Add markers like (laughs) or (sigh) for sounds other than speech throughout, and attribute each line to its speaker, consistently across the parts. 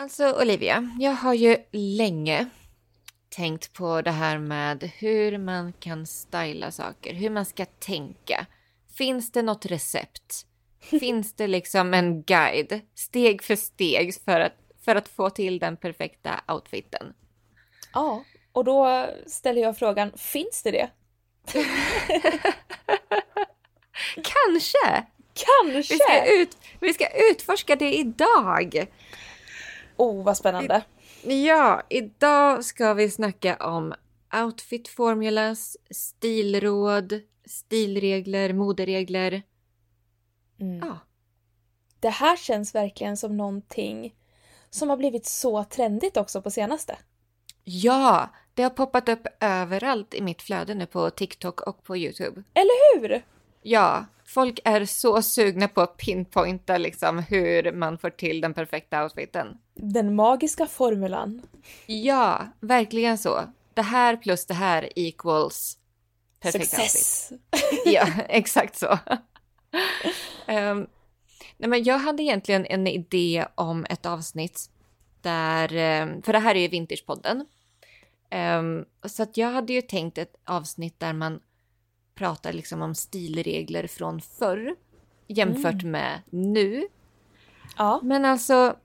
Speaker 1: Alltså Olivia, jag har ju länge tänkt på det här med hur man kan styla saker, hur man ska tänka. Finns det något recept? Finns det liksom en guide, steg för steg, för att, för att få till den perfekta outfiten?
Speaker 2: Ja, och då ställer jag frågan, finns det det? (laughs)
Speaker 1: Kanske!
Speaker 2: Kanske!
Speaker 1: Vi ska, ut, vi ska utforska det idag.
Speaker 2: Oh, vad spännande.
Speaker 1: Ja, idag ska vi snacka om outfit formulas, stilråd, stilregler, moderegler.
Speaker 2: Mm. Ja. Det här känns verkligen som någonting som har blivit så trendigt också på senaste.
Speaker 1: Ja, det har poppat upp överallt i mitt flöde nu på TikTok och på YouTube.
Speaker 2: Eller hur?
Speaker 1: Ja, folk är så sugna på att pinpointa liksom hur man får till den perfekta outfiten.
Speaker 2: Den magiska formulan.
Speaker 1: Ja, verkligen så. Det här plus det här equals perfekt
Speaker 2: Success.
Speaker 1: outfit. Ja, (laughs) exakt så. um, nej men jag hade egentligen en idé om ett avsnitt där, um, för det här är ju Vintagepodden. Um, så att jag hade ju tänkt ett avsnitt där man pratar liksom om stilregler från förr jämfört mm. med nu.
Speaker 2: Ja.
Speaker 1: Men alltså,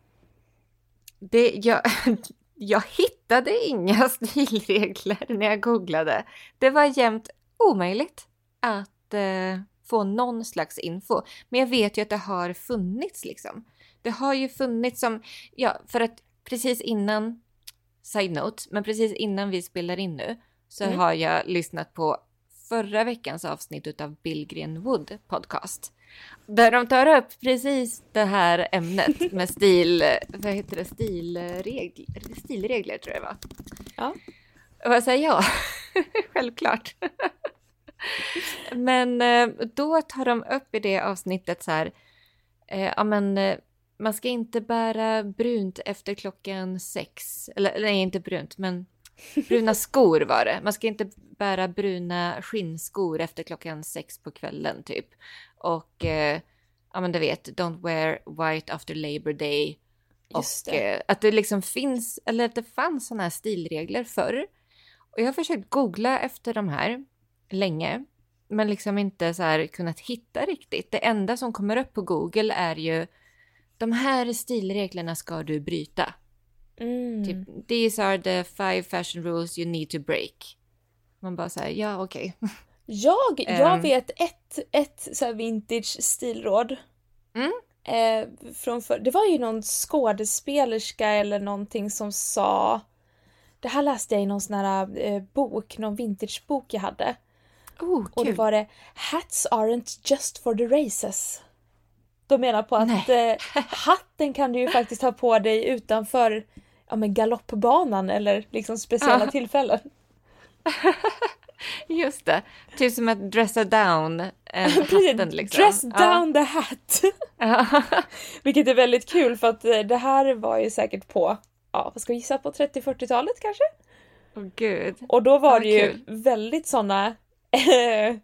Speaker 1: det, jag, (laughs) jag hittade inga (laughs) stilregler när jag googlade. Det var jämt omöjligt att eh, få någon slags info. Men jag vet ju att det har funnits liksom. Det har ju funnits som, ja, för att precis innan, side note, men precis innan vi spelar in nu så mm. har jag lyssnat på förra veckans avsnitt av Billgren Wood podcast. Där de tar upp precis det här ämnet med stil, vad heter det, stilregler, stilregler tror jag det var.
Speaker 2: Ja.
Speaker 1: Och jag säger (laughs) ja, självklart. men eh, då tar de upp i det avsnittet så här, eh, ja men eh, man ska inte bära brunt efter klockan sex, eller nej inte brunt men Bruna skor var det. Man ska inte bära bruna skinnskor efter klockan sex på kvällen typ. Och eh, ja men du vet, don't wear white after Labor Day.
Speaker 2: Just
Speaker 1: och
Speaker 2: det.
Speaker 1: Eh, att det liksom finns, eller att det fanns sådana här stilregler förr. Och jag har försökt googla efter de här länge. Men liksom inte så här kunnat hitta riktigt. Det enda som kommer upp på Google är ju de här stilreglerna ska du bryta.
Speaker 2: Mm.
Speaker 1: Typ, these are the five fashion rules you need to break. Man bara säger ja okej. Okay.
Speaker 2: Jag, jag um, vet ett, ett så vintage stilråd.
Speaker 1: Mm.
Speaker 2: Eh, från för, det var ju någon skådespelerska eller någonting som sa Det här läste jag i någon sån här eh, bok, någon vintagebok jag hade.
Speaker 1: Oh,
Speaker 2: och då var det Hats aren't just for the races. De menar på att eh, hatten kan du ju faktiskt ha på dig utanför ja, men galoppbanan eller liksom speciella tillfällen. (laughs)
Speaker 1: Just det, typ som att dressa down eh, (laughs) hatten liksom.
Speaker 2: Dress down ja. the hat! (laughs) Vilket är väldigt kul för att eh, det här var ju säkert på, ja vad ska vi gissa på, 30-40-talet kanske?
Speaker 1: Oh, gud.
Speaker 2: Och då var det ju kul. väldigt sådana eh,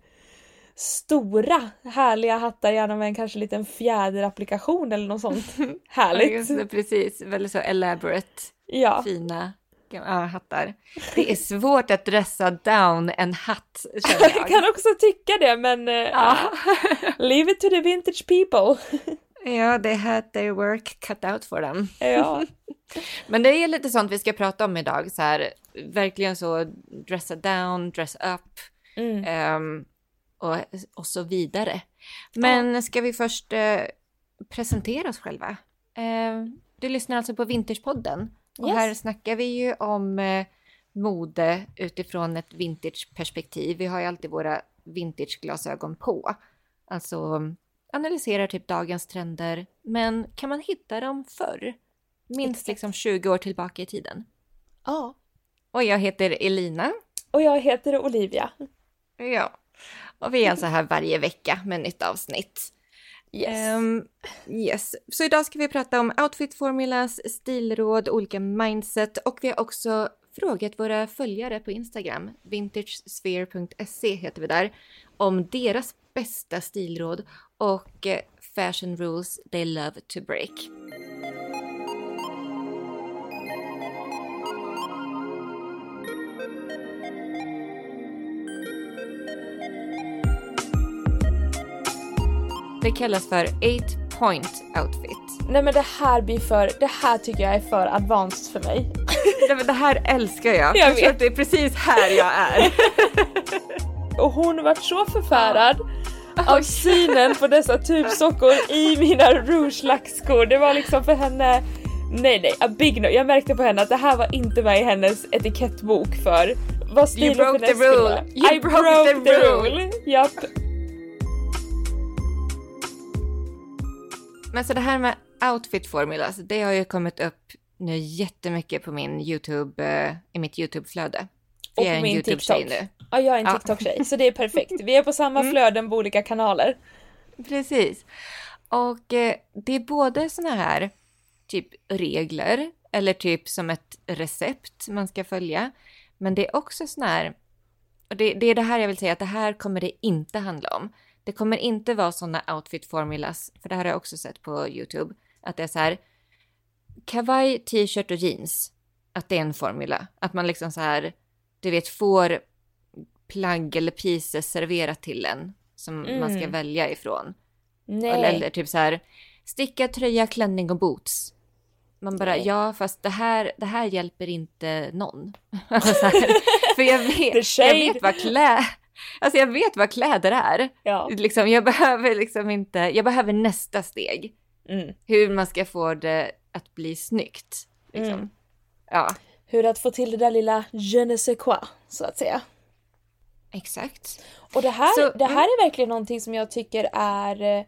Speaker 2: stora härliga hattar, gärna med en kanske liten fjäderapplikation eller något sånt. (laughs) Härligt!
Speaker 1: Ja, precis, väldigt så elaborate,
Speaker 2: ja.
Speaker 1: fina ja, hattar. Det är svårt att dressa down en hatt känner (laughs) jag.
Speaker 2: jag kan också tycka det men uh, ja. leave it to the vintage people. (laughs)
Speaker 1: ja, they had their work cut out for them.
Speaker 2: ja.
Speaker 1: Men det är lite sånt vi ska prata om idag, så här, verkligen så dressa down, dress up.
Speaker 2: Mm.
Speaker 1: Um, och, och så vidare. Men ja. ska vi först eh, presentera oss själva? Eh, du lyssnar alltså på Vintagepodden och yes. här snackar vi ju om eh, mode utifrån ett vintageperspektiv. Vi har ju alltid våra vintageglasögon på. Alltså analyserar typ dagens trender, men kan man hitta dem förr? Minst liksom 20 år tillbaka i tiden.
Speaker 2: Ja.
Speaker 1: Och jag heter Elina.
Speaker 2: Och jag heter Olivia.
Speaker 1: Ja. Och vi är alltså här varje vecka med nytt avsnitt.
Speaker 2: Yes.
Speaker 1: Um, yes. Så idag ska vi prata om outfit formulas, stilråd, olika mindset och vi har också frågat våra följare på Instagram, vintagesphere.se heter vi där, om deras bästa stilråd och eh, fashion rules they love to break. Det kallas för 8 point outfit.
Speaker 2: Nej men det här blir för, det här tycker jag är för advanced för mig. (laughs)
Speaker 1: Nej, men det här älskar jag.
Speaker 2: Jag
Speaker 1: Jag, tror
Speaker 2: vet.
Speaker 1: att det är precis här jag är. (laughs)
Speaker 2: Och hon vart så förfärad av synen på dessa tubsockor i mina rouge-lackskor. Det var liksom för henne, nej nej, a big no. Jag märkte på henne att det här var inte med i hennes etikettbok för vad stil
Speaker 1: You broke the rule. You
Speaker 2: I
Speaker 1: broke
Speaker 2: broke
Speaker 1: the rule.
Speaker 2: rule. Japp.
Speaker 1: Men så det här med outfit formulas, det har ju kommit upp nu jättemycket på min YouTube, eh, i mitt YouTube-flöde.
Speaker 2: Och på min TikTok.
Speaker 1: nu.
Speaker 2: Ja, jag är en
Speaker 1: Ja.
Speaker 2: TikTok-tjej så det är perfekt. Vi är på samma (laughs)
Speaker 1: Mm.
Speaker 2: flöden på olika kanaler.
Speaker 1: Precis. Och eh, det är både såna här typ regler eller typ som ett recept man ska följa. Men det är också såna här, och det, det är det här jag vill säga att det här kommer det inte handla om. Det kommer inte vara såna outfit formulas, för det här har jag också sett på YouTube, att det är så här kavaj, t-shirt och jeans. Att det är en formula. Att man liksom så här, du vet, får plagg eller pieces serverat till en som man ska
Speaker 2: Mm.
Speaker 1: välja ifrån.
Speaker 2: Nej.
Speaker 1: Eller, eller typ så här, sticka, tröja, klänning och boots. Man bara,
Speaker 2: Nej.
Speaker 1: ja fast det här, det här hjälper inte någon. (laughs) Alltså så här, för jag (laughs) vet, jag vet vad klä, alltså jag vet vad kläder är.
Speaker 2: Ja.
Speaker 1: Liksom, jag behöver liksom inte, jag behöver nästa steg.
Speaker 2: Mm.
Speaker 1: Hur man ska få det att bli snyggt. Liksom.
Speaker 2: Mm.
Speaker 1: Ja,
Speaker 2: Hur att få till det där lilla je ne sais quoi, så att säga.
Speaker 1: exakt.
Speaker 2: Och det här,
Speaker 1: Så,
Speaker 2: det här
Speaker 1: mm.
Speaker 2: är verkligen någonting som jag tycker är eh,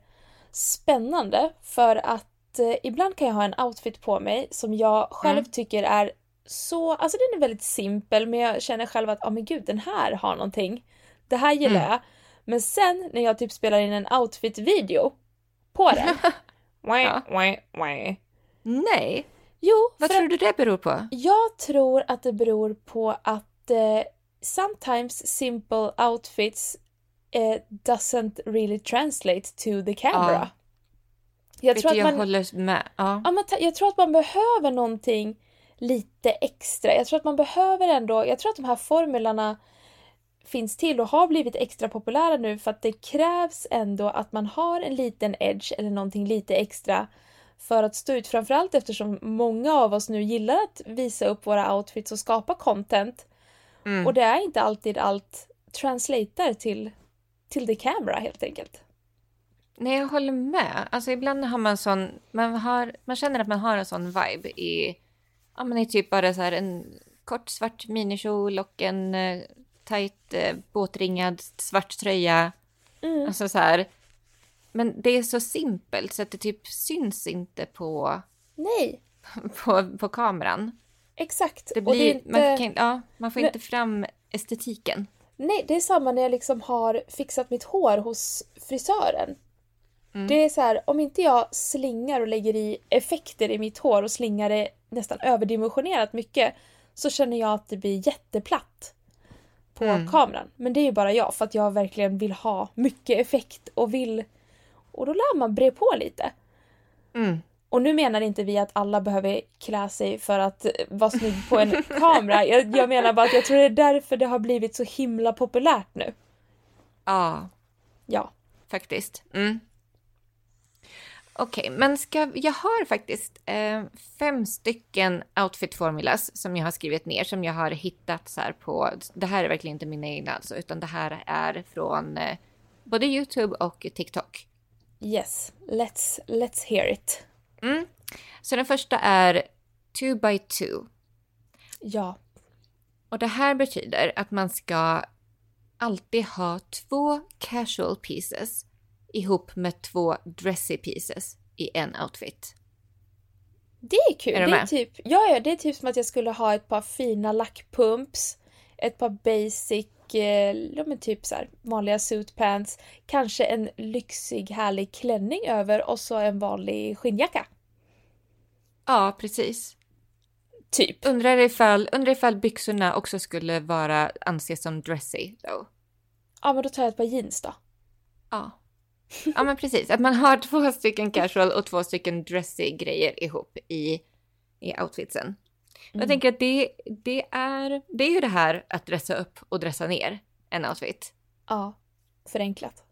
Speaker 2: spännande för att eh, ibland kan jag ha en outfit på mig som jag själv
Speaker 1: Mm.
Speaker 2: tycker är så, alltså den är väldigt simpel men jag känner själv att, ja men gud den här har någonting. Det här gillar
Speaker 1: Mm.
Speaker 2: jag. Men sen när jag typ spelar in en outfit-video på den. (laughs)
Speaker 1: Ja.
Speaker 2: wah, wah.
Speaker 1: Nej,
Speaker 2: Jo,
Speaker 1: vad tror
Speaker 2: att
Speaker 1: du det beror på?
Speaker 2: jag tror att det beror på att eh, sometimes simple outfits eh, doesn't really translate to the camera.
Speaker 1: Ja.
Speaker 2: Jag,
Speaker 1: Vet
Speaker 2: tror
Speaker 1: du,
Speaker 2: att
Speaker 1: jag
Speaker 2: man,
Speaker 1: håller med. Ja.
Speaker 2: ja, ta- jag tror att man behöver någonting lite extra. Jag tror att man behöver ändå, jag tror att de här formlerna finns till och har blivit extra populära nu för att det krävs ändå att man har en liten edge eller någonting lite extra för att stå ut. Framförallt eftersom många av oss nu gillar att visa upp våra outfits och skapa content.
Speaker 1: Mm.
Speaker 2: Och det är inte alltid allt translatar till, till the camera helt enkelt.
Speaker 1: Nej, jag håller med. Alltså ibland har man sån, man, har, man känner att man har en sån vibe i, ja men i typ bara så här en kort svart minikjol och en tight eh, båtringad svart tröja.
Speaker 2: Mm.
Speaker 1: Alltså så här. Men det är så simpelt så att det typ syns inte på,
Speaker 2: Nej, (laughs)
Speaker 1: på, på kameran.
Speaker 2: exakt.
Speaker 1: Det
Speaker 2: Och det
Speaker 1: blir,
Speaker 2: är inte...
Speaker 1: man, kan, ja, man får
Speaker 2: Nej.
Speaker 1: inte fram estetiken.
Speaker 2: Nej, det är samma när jag liksom har fixat mitt hår hos frisören.
Speaker 1: Mm.
Speaker 2: Det är så här, om inte jag slingar och lägger i effekter i mitt hår och slingar det nästan överdimensionerat mycket så känner jag att det blir jätteplatt på
Speaker 1: Mm.
Speaker 2: kameran. Men det är ju bara jag för att jag verkligen vill ha mycket effekt och vill... Och då lär man bre på lite.
Speaker 1: Mm.
Speaker 2: Och nu menar inte vi att alla behöver klä sig för att eh, vara snygg på en (laughs) kamera. Jag, jag menar bara att jag tror det är därför det har blivit så himla populärt nu.
Speaker 1: Ja,
Speaker 2: Ja.
Speaker 1: faktiskt. Mm. Okej, men ska, jag har faktiskt eh, fem stycken outfit formulas som jag har skrivit ner, som jag har hittat så här på, det här är verkligen inte mina egna alltså, utan det här är från eh, både YouTube och TikTok.
Speaker 2: Yes, let's, let's hear it.
Speaker 1: Mm. Så den första är two by two.
Speaker 2: Ja.
Speaker 1: Och det här betyder att man ska alltid ha två casual pieces ihop med två dressy pieces i en outfit.
Speaker 2: Det är kul.
Speaker 1: Är
Speaker 2: det, är typ, ja, ja, det är typ som att jag skulle ha ett par fina lackpumps, ett par basic, eh, ja men typ så här, vanliga suitpants, kanske en lyxig härlig klänning över och så en vanlig skinnjacka.
Speaker 1: Ja, precis.
Speaker 2: Typ.
Speaker 1: Undrar ifall, undrar ifall byxorna också skulle vara anses som dressy då.
Speaker 2: Ja, men då tar jag ett par jeans då.
Speaker 1: Ja. Ja men precis, att man har två stycken casual och två stycken dressy grejer ihop i, i outfitsen. Jag tänker att det, det, är, det är ju det här att dressa upp och dressa ner en outfit.
Speaker 2: Ja, förenklat.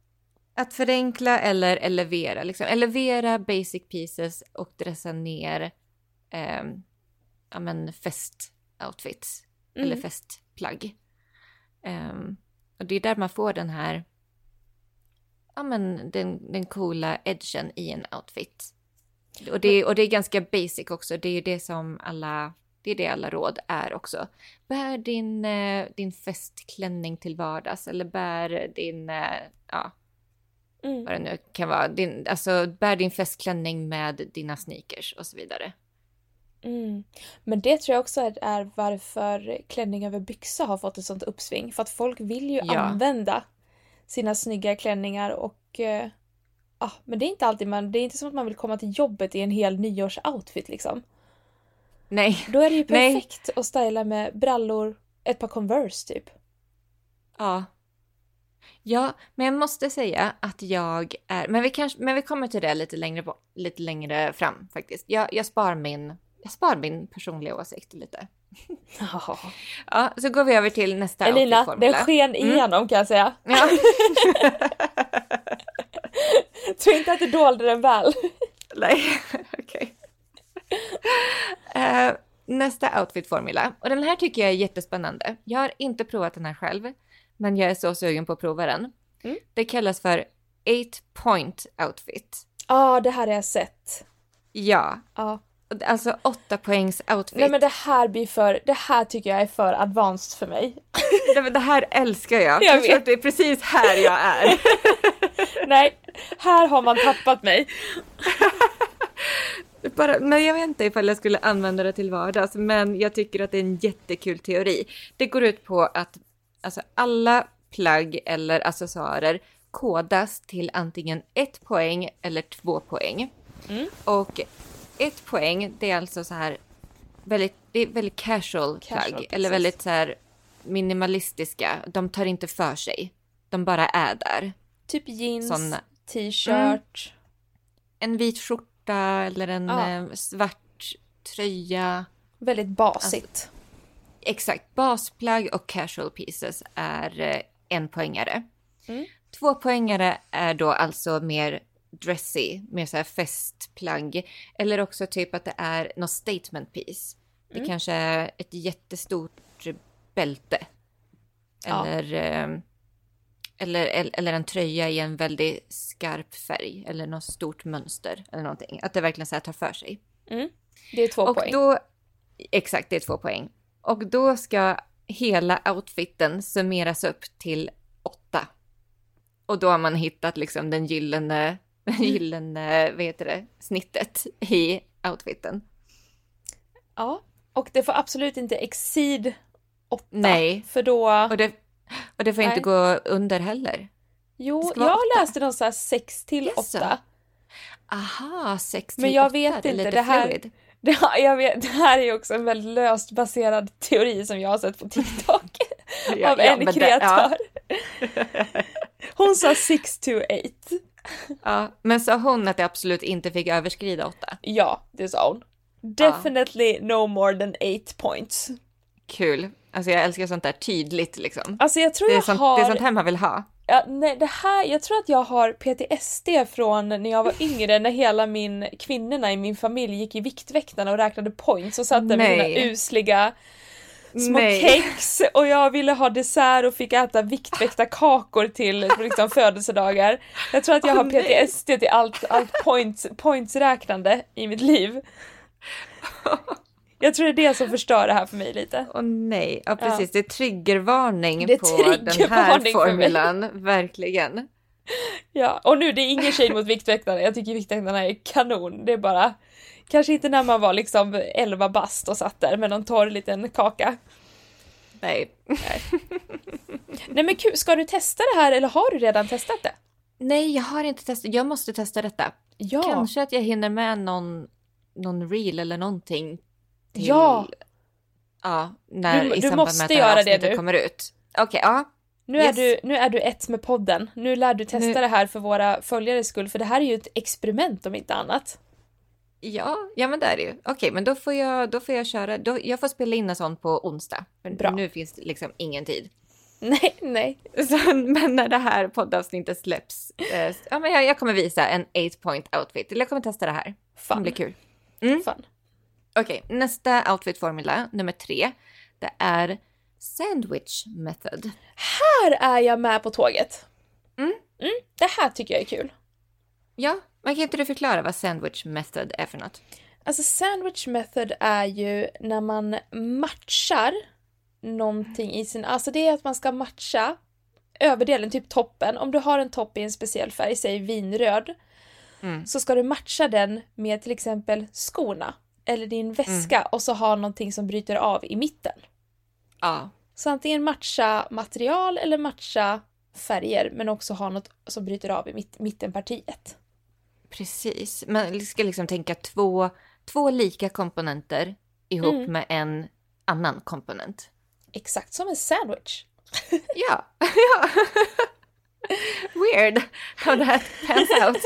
Speaker 1: Att förenkla eller elevera. Liksom. Elevera basic pieces och dressa ner eh, ja, men fest-outfits. Mm. Eller festplagg. Um, och det är där man får den här, ja men den, den coola edgen i en outfit. Och det, och det är ganska basic också, det är ju det som alla, det är det alla råd är också. Bär din, eh, din festklänning till vardags eller bär din, eh, ja, mm. vad det nu kan vara, din, alltså bär din festklänning med dina sneakers och så vidare.
Speaker 2: Mm. Men det tror jag också är varför klänning över byxa har fått ett sånt uppsving. För att folk vill ju ja. använda sina snygga klänningar och eh, ah, men det är inte alltid man, det är inte som att man vill komma till jobbet i en hel nyårsoutfit liksom.
Speaker 1: Nej.
Speaker 2: Då är det ju perfekt Nej. att styla med brallor, ett par Converse typ.
Speaker 1: Ja. Ja, men jag måste säga att jag är, men vi, kanske, men vi kommer till det lite längre, på, lite längre fram faktiskt. Jag, jag spar min jag spar min personliga åsikt lite. Ja, så går vi över till nästa
Speaker 2: Elina, det sken mm. igenom mm. kan jag säga. Ja. (laughs) Tror inte att du dolde den väl.
Speaker 1: Nej, (laughs) okej. Okay. Uh, eh, nästa outfitformula. Och den här tycker jag är jättespännande. Jag har inte provat den här själv, men jag är så sugen på att prova den. Mm. Det kallas för 8 point outfit.
Speaker 2: Ja, ah, det här har jag sett.
Speaker 1: Ja. Ah. Alltså åtta poängs outfit.
Speaker 2: Nej men det här blir för, det här tycker jag är för advanced för mig. (laughs)
Speaker 1: Nej men det här älskar jag. Jag, jag tror att det är precis här jag är. (laughs)
Speaker 2: Nej, här har man tappat mig. (laughs)
Speaker 1: Bara, men jag vet inte ifall jag skulle använda det till vardags, men jag tycker att det är en jättekul teori. Det går ut på att alltså, alla plagg eller accessoarer kodas till antingen ett poäng eller två poäng. Mm. Och ett poäng, det är alltså så här väldigt, det är väldigt casual, casual plagg. Eller väldigt så här minimalistiska. De tar inte för sig. De bara är där.
Speaker 2: Typ jeans, t-shirt. Mm.
Speaker 1: En vit skjorta eller en ja. eh, svart tröja.
Speaker 2: Väldigt basigt. Alltså,
Speaker 1: exakt. Basplagg och casual pieces är eh, en poängare. Mm. Två poängare är då alltså mer dressy, mer så här festplagg. Eller också typ att det är något statement piece. Det mm. kanske är ett jättestort bälte. Eller, ja. Ehm, eller, eller en tröja i en väldigt skarp färg. Eller något stort mönster eller någonting. Att det verkligen så här tar för sig.
Speaker 2: Mm. Det är två
Speaker 1: och
Speaker 2: poäng.
Speaker 1: Då, exakt, det är två poäng. Och då ska hela outfiten summeras upp till åtta. Och då har man hittat liksom den gyllene gyllene, vad heter det, snittet i outfiten.
Speaker 2: Ja, och det får absolut inte exceed 8.
Speaker 1: Nej.
Speaker 2: För då...
Speaker 1: Och det, och det får Nej. inte gå under heller.
Speaker 2: Jo, jag läste någon sån här 6 till 8.
Speaker 1: Aha, 6 till
Speaker 2: Men jag 8. vet inte, det, det här... Det, (laughs) jag vet, det här är också en väldigt löst baserad teori som jag har sett på TikTok. (laughs) ja, av en kreatör. Ja. (laughs) Hon sa 6 to 8.
Speaker 1: Ja, men sa hon att det absolut inte fick överskrida åtta?
Speaker 2: Ja, det sa hon. Definitely ja. no more than eight points.
Speaker 1: Kul. Alltså jag älskar sånt där tydligt liksom.
Speaker 2: Alltså jag tror
Speaker 1: det, är
Speaker 2: jag
Speaker 1: sånt,
Speaker 2: har...
Speaker 1: det är sånt här man vill ha.
Speaker 2: Ja, nej, det här, jag tror att jag har PTSD från när jag var (laughs) yngre när hela min kvinnorna i min familj gick i Viktväktarna och räknade points och satt där med mina usliga små Nej. kex och jag ville ha dessert och fick äta viktväktarkakor till liksom, (laughs) födelsedagar. Jag tror att jag oh, har PTSD nej. till allt, allt points, points-räknande i mitt liv. Jag tror det är det som förstör det här för mig lite.
Speaker 1: Åh oh, nej, ja precis, ja. det är triggervarning det är på triggervarning den här formulan, verkligen.
Speaker 2: Ja, och nu det är ingen shade mot Viktväktarna, jag tycker Viktväktarna är kanon, det är bara Kanske inte när man var liksom 11 bast och satt där med någon torr liten kaka.
Speaker 1: Nej.
Speaker 2: Nej, Nej men kul, ska du testa det här eller har du redan testat det?
Speaker 1: Nej, jag har inte testat. Jag måste testa detta. Ja. Kanske att jag hinner med någon, någon reel eller någonting.
Speaker 2: Till, ja.
Speaker 1: Ja, när,
Speaker 2: du,
Speaker 1: i
Speaker 2: du måste med att göra det nu.
Speaker 1: kommer ut. Okej, okay, ja.
Speaker 2: Nu, yes. är du, nu är du ett med podden. Nu lär du testa nu. det här för våra följares skull, för det här är ju ett experiment om inte annat.
Speaker 1: Ja, ja men det är det ju. Okej, okay, men då får jag, då får jag köra. Då, jag får spela in en sån på onsdag. Bra. nu finns det liksom ingen tid.
Speaker 2: Nej, nej.
Speaker 1: Så, men när det här poddavsnittet släpps, eh, ja men jag, jag kommer visa en 8 point outfit. Eller jag kommer testa det här.
Speaker 2: Fun.
Speaker 1: Det blir kul. Mm.
Speaker 2: Fun.
Speaker 1: Okej, nästa outfit-formula, nummer tre. Det är sandwich method.
Speaker 2: Här är jag med på tåget.
Speaker 1: Mm.
Speaker 2: Mm, det här tycker jag är kul.
Speaker 1: Ja, men kan inte du förklara vad sandwich method är för något?
Speaker 2: Alltså sandwich method är ju när man matchar någonting i sin... Alltså det är att man ska matcha överdelen, typ toppen. Om du har en topp i en speciell färg, säg vinröd,
Speaker 1: Mm.
Speaker 2: så ska du matcha den med till exempel skorna eller din väska och så ha någonting som bryter av i mitten.
Speaker 1: Ja,
Speaker 2: Så antingen matcha material eller matcha färger men också ha något som bryter av i mitt, mittenpartiet.
Speaker 1: Precis. Man ska liksom tänka två, två lika komponenter ihop
Speaker 2: Mm.
Speaker 1: med en annan komponent.
Speaker 2: Exakt som en sandwich. (laughs)
Speaker 1: Ja, ja. (laughs) Weird how that pans out. (laughs)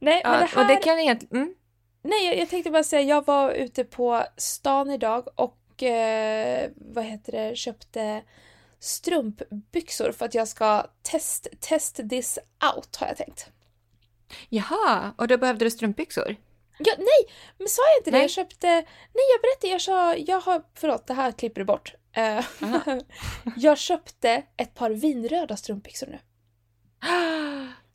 Speaker 2: Nej, men
Speaker 1: Ja,
Speaker 2: det här...
Speaker 1: och det kan egentligen... Mm.
Speaker 2: Nej, jag, jag tänkte bara säga, jag var ute på stan idag och eh, vad heter det, köpte strumpbyxor för att jag ska test, test this out har jag tänkt.
Speaker 1: Jaha, och då behövde du strumpbyxor?
Speaker 2: Ja, nej, men sa jag inte det?
Speaker 1: Nej.
Speaker 2: Jag köpte, nej jag berättade, jag sa, jag har, förlåt det här klipper du bort. Eh, (laughs) jag köpte ett par vinröda strumpbyxor nu.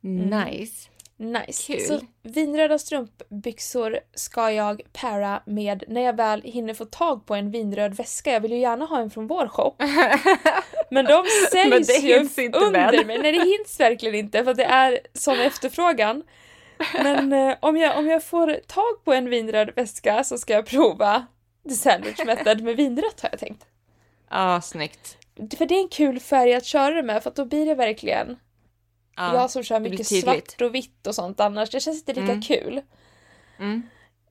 Speaker 2: (gasps)
Speaker 1: Nice.
Speaker 2: Nice.
Speaker 1: Kul.
Speaker 2: Så vinröda strumpbyxor ska jag para med när jag väl hinner få tag på en vinröd väska. Jag vill ju gärna ha en från vår shop. (laughs) Men de säljs ju under
Speaker 1: med.
Speaker 2: mig. Nej, det hinns verkligen inte för det är sån efterfrågan. Men (laughs) eh, om, jag, om jag får tag på en vinröd väska så ska jag prova the sandwich method med vinrött har jag tänkt.
Speaker 1: Ja, snyggt.
Speaker 2: För det är en kul färg att köra det med för att då blir det verkligen
Speaker 1: Ja.
Speaker 2: jag som kör mycket svart och vitt och sånt annars. Det känns inte lika
Speaker 1: Mm.
Speaker 2: kul.
Speaker 1: Mm.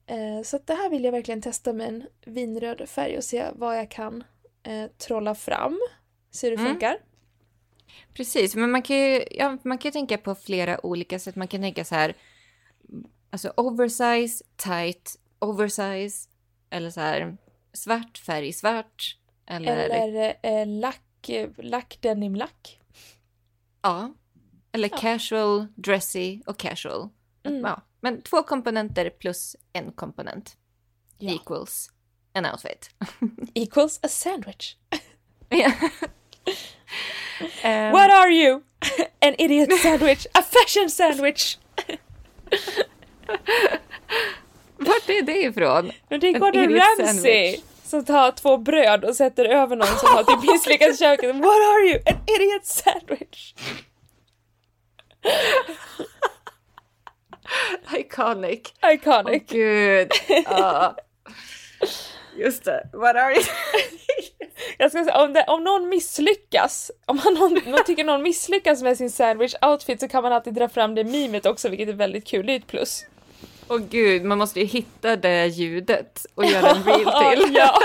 Speaker 2: Eh, Så det här vill jag verkligen testa med en vinröd färg och se vad jag kan eh, trolla fram. Se hur det
Speaker 1: Mm.
Speaker 2: funkar.
Speaker 1: Precis, men man kan ju ja, man kan tänka på flera olika sätt. Man kan tänka så här, alltså oversize, tight, oversize, eller så här svart, färg, svart. Eller,
Speaker 2: Eller eh, lack, lack denim lack.
Speaker 1: ja. Eller
Speaker 2: Ja.
Speaker 1: casual, dressy och casual.
Speaker 2: Mm.
Speaker 1: Ja. Men två komponenter plus en komponent
Speaker 2: Ja.
Speaker 1: equals en outfit. (laughs)
Speaker 2: Equals a sandwich.
Speaker 1: Ehm, (laughs)
Speaker 2: What are you? (laughs) An idiot sandwich. A fashion sandwich.
Speaker 1: Vart är det ifrån?
Speaker 2: Det är
Speaker 1: En
Speaker 2: Gordon Ramsay som tar två bröd och sätter över någon som har typ misslyckats i köket. What are you? An idiot sandwich.
Speaker 1: Iconic.
Speaker 2: Iconic.
Speaker 1: Åh gud. Ja. Just det. What are you?
Speaker 2: Jag ska säga, om, det, om någon misslyckas, om man, någon, man tycker någon misslyckas med sin sandwich outfit så kan man alltid dra fram det mimet också vilket är väldigt kul, det är ett plus.
Speaker 1: Åh gud, man måste ju hitta det ljudet och göra en reel (laughs) till.
Speaker 2: ja.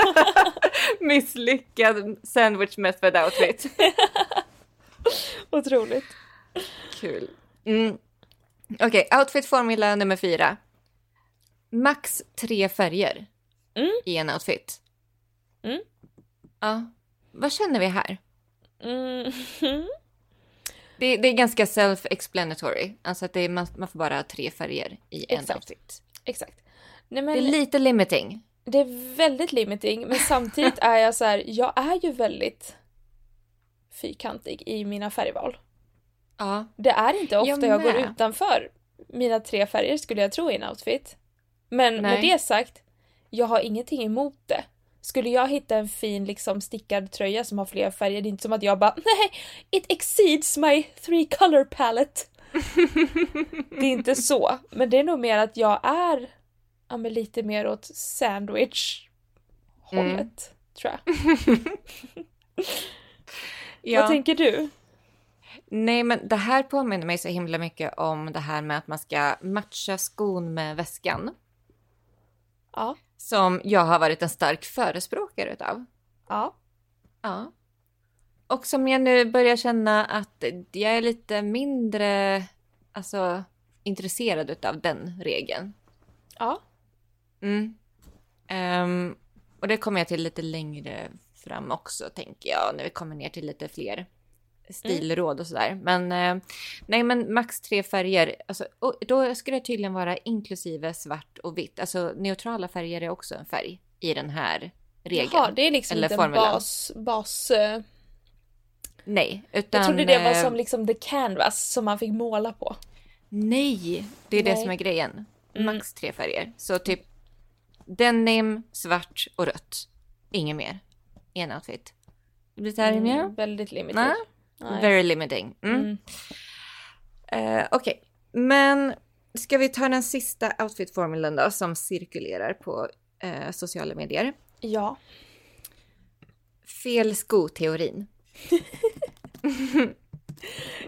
Speaker 2: (laughs)
Speaker 1: Misslyckad sandwich method outfit. (laughs)
Speaker 2: Otroligt.
Speaker 1: Kul. Mm. Okej, outfit formula nummer fyra. Max tre färger
Speaker 2: Mm.
Speaker 1: i en outfit.
Speaker 2: Mm.
Speaker 1: Ja. Vad känner vi här?
Speaker 2: Mm. (laughs)
Speaker 1: Det, det är ganska self-explanatory. Alltså att är, man, man får bara ha tre färger i en
Speaker 2: Exakt.
Speaker 1: outfit.
Speaker 2: Exakt. Nej,
Speaker 1: Det är
Speaker 2: men
Speaker 1: lite limiting.
Speaker 2: det är väldigt limiting men samtidigt är jag så här, jag är ju väldigt fyrkantig i mina färgval.
Speaker 1: Ja.
Speaker 2: Det är inte ofta
Speaker 1: Jag
Speaker 2: jag, går
Speaker 1: med.
Speaker 2: utanför mina tre färger skulle jag tro i en outfit. Men med
Speaker 1: Nej.
Speaker 2: det sagt, jag har ingenting emot det. Skulle jag hitta en fin liksom stickad tröja som har flera färger, det är inte som att jag bara nej, it exceeds my three color palette. det är inte så, men det är nog mer att jag är ja, men lite mer åt sandwich hållet, tror jag. (laughs)
Speaker 1: ja.
Speaker 2: Vad tänker du?
Speaker 1: Nej, men det här påminner mig så himla mycket om det här med att man ska matcha skon med väskan.
Speaker 2: Ja.
Speaker 1: Som jag har varit en stark förespråkare utav.
Speaker 2: Ja.
Speaker 1: Ja. Och som jag nu börjar känna att jag är lite mindre alltså, intresserad utav den regeln.
Speaker 2: Ja.
Speaker 1: Mm. Ehm, och det kommer jag till lite längre fram också tänker jag när vi kommer ner till lite fler stilråd och sådär. Men eh, nej, men max tre färger. Alltså, då ska det tydligen vara inklusive svart och vitt. Alltså neutrala färger är också en färg i den här regeln.
Speaker 2: Jaha, det är liksom
Speaker 1: eller
Speaker 2: inte en bas... bas eh,
Speaker 1: Nej, utan...
Speaker 2: jag trodde det var
Speaker 1: eh,
Speaker 2: som liksom the canvas som man fick måla på.
Speaker 1: Nej, det är det
Speaker 2: Nej.
Speaker 1: som är grejen.
Speaker 2: Mm.
Speaker 1: Max tre färger. Så typ denim, svart och rött. Inget mer. En outfit. Det blir så här.
Speaker 2: Mm, väldigt limited.
Speaker 1: Nej.
Speaker 2: Nej.
Speaker 1: Very limiting. Mm.
Speaker 2: Mm.
Speaker 1: Eh, Okej, men ska vi ta den sista outfit-formulan då som cirkulerar på eh, sociala medier?
Speaker 2: Ja.
Speaker 1: Fel sko-teorin. (laughs)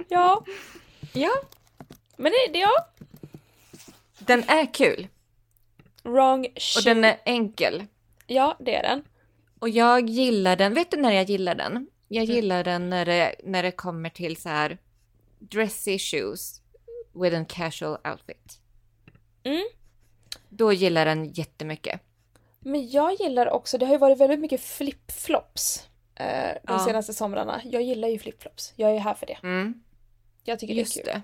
Speaker 2: Ja,
Speaker 1: Ja.
Speaker 2: men det, det ja.
Speaker 1: Den är kul
Speaker 2: Wrong
Speaker 1: och
Speaker 2: shoe.
Speaker 1: den är enkel.
Speaker 2: Ja, det är den.
Speaker 1: Och jag gillar den. Vet du när jag gillar den? Jag gillar den när det, när det kommer till så här dressy shoes with a casual outfit.
Speaker 2: Mm.
Speaker 1: Då gillar den jättemycket.
Speaker 2: Men jag gillar också, det har ju varit väldigt mycket flip-flops eh, de
Speaker 1: Ja.
Speaker 2: senaste somrarna. Jag gillar ju flip-flops. Jag är här för det.
Speaker 1: Mm.
Speaker 2: Jag tycker
Speaker 1: Just
Speaker 2: det är kul.
Speaker 1: det.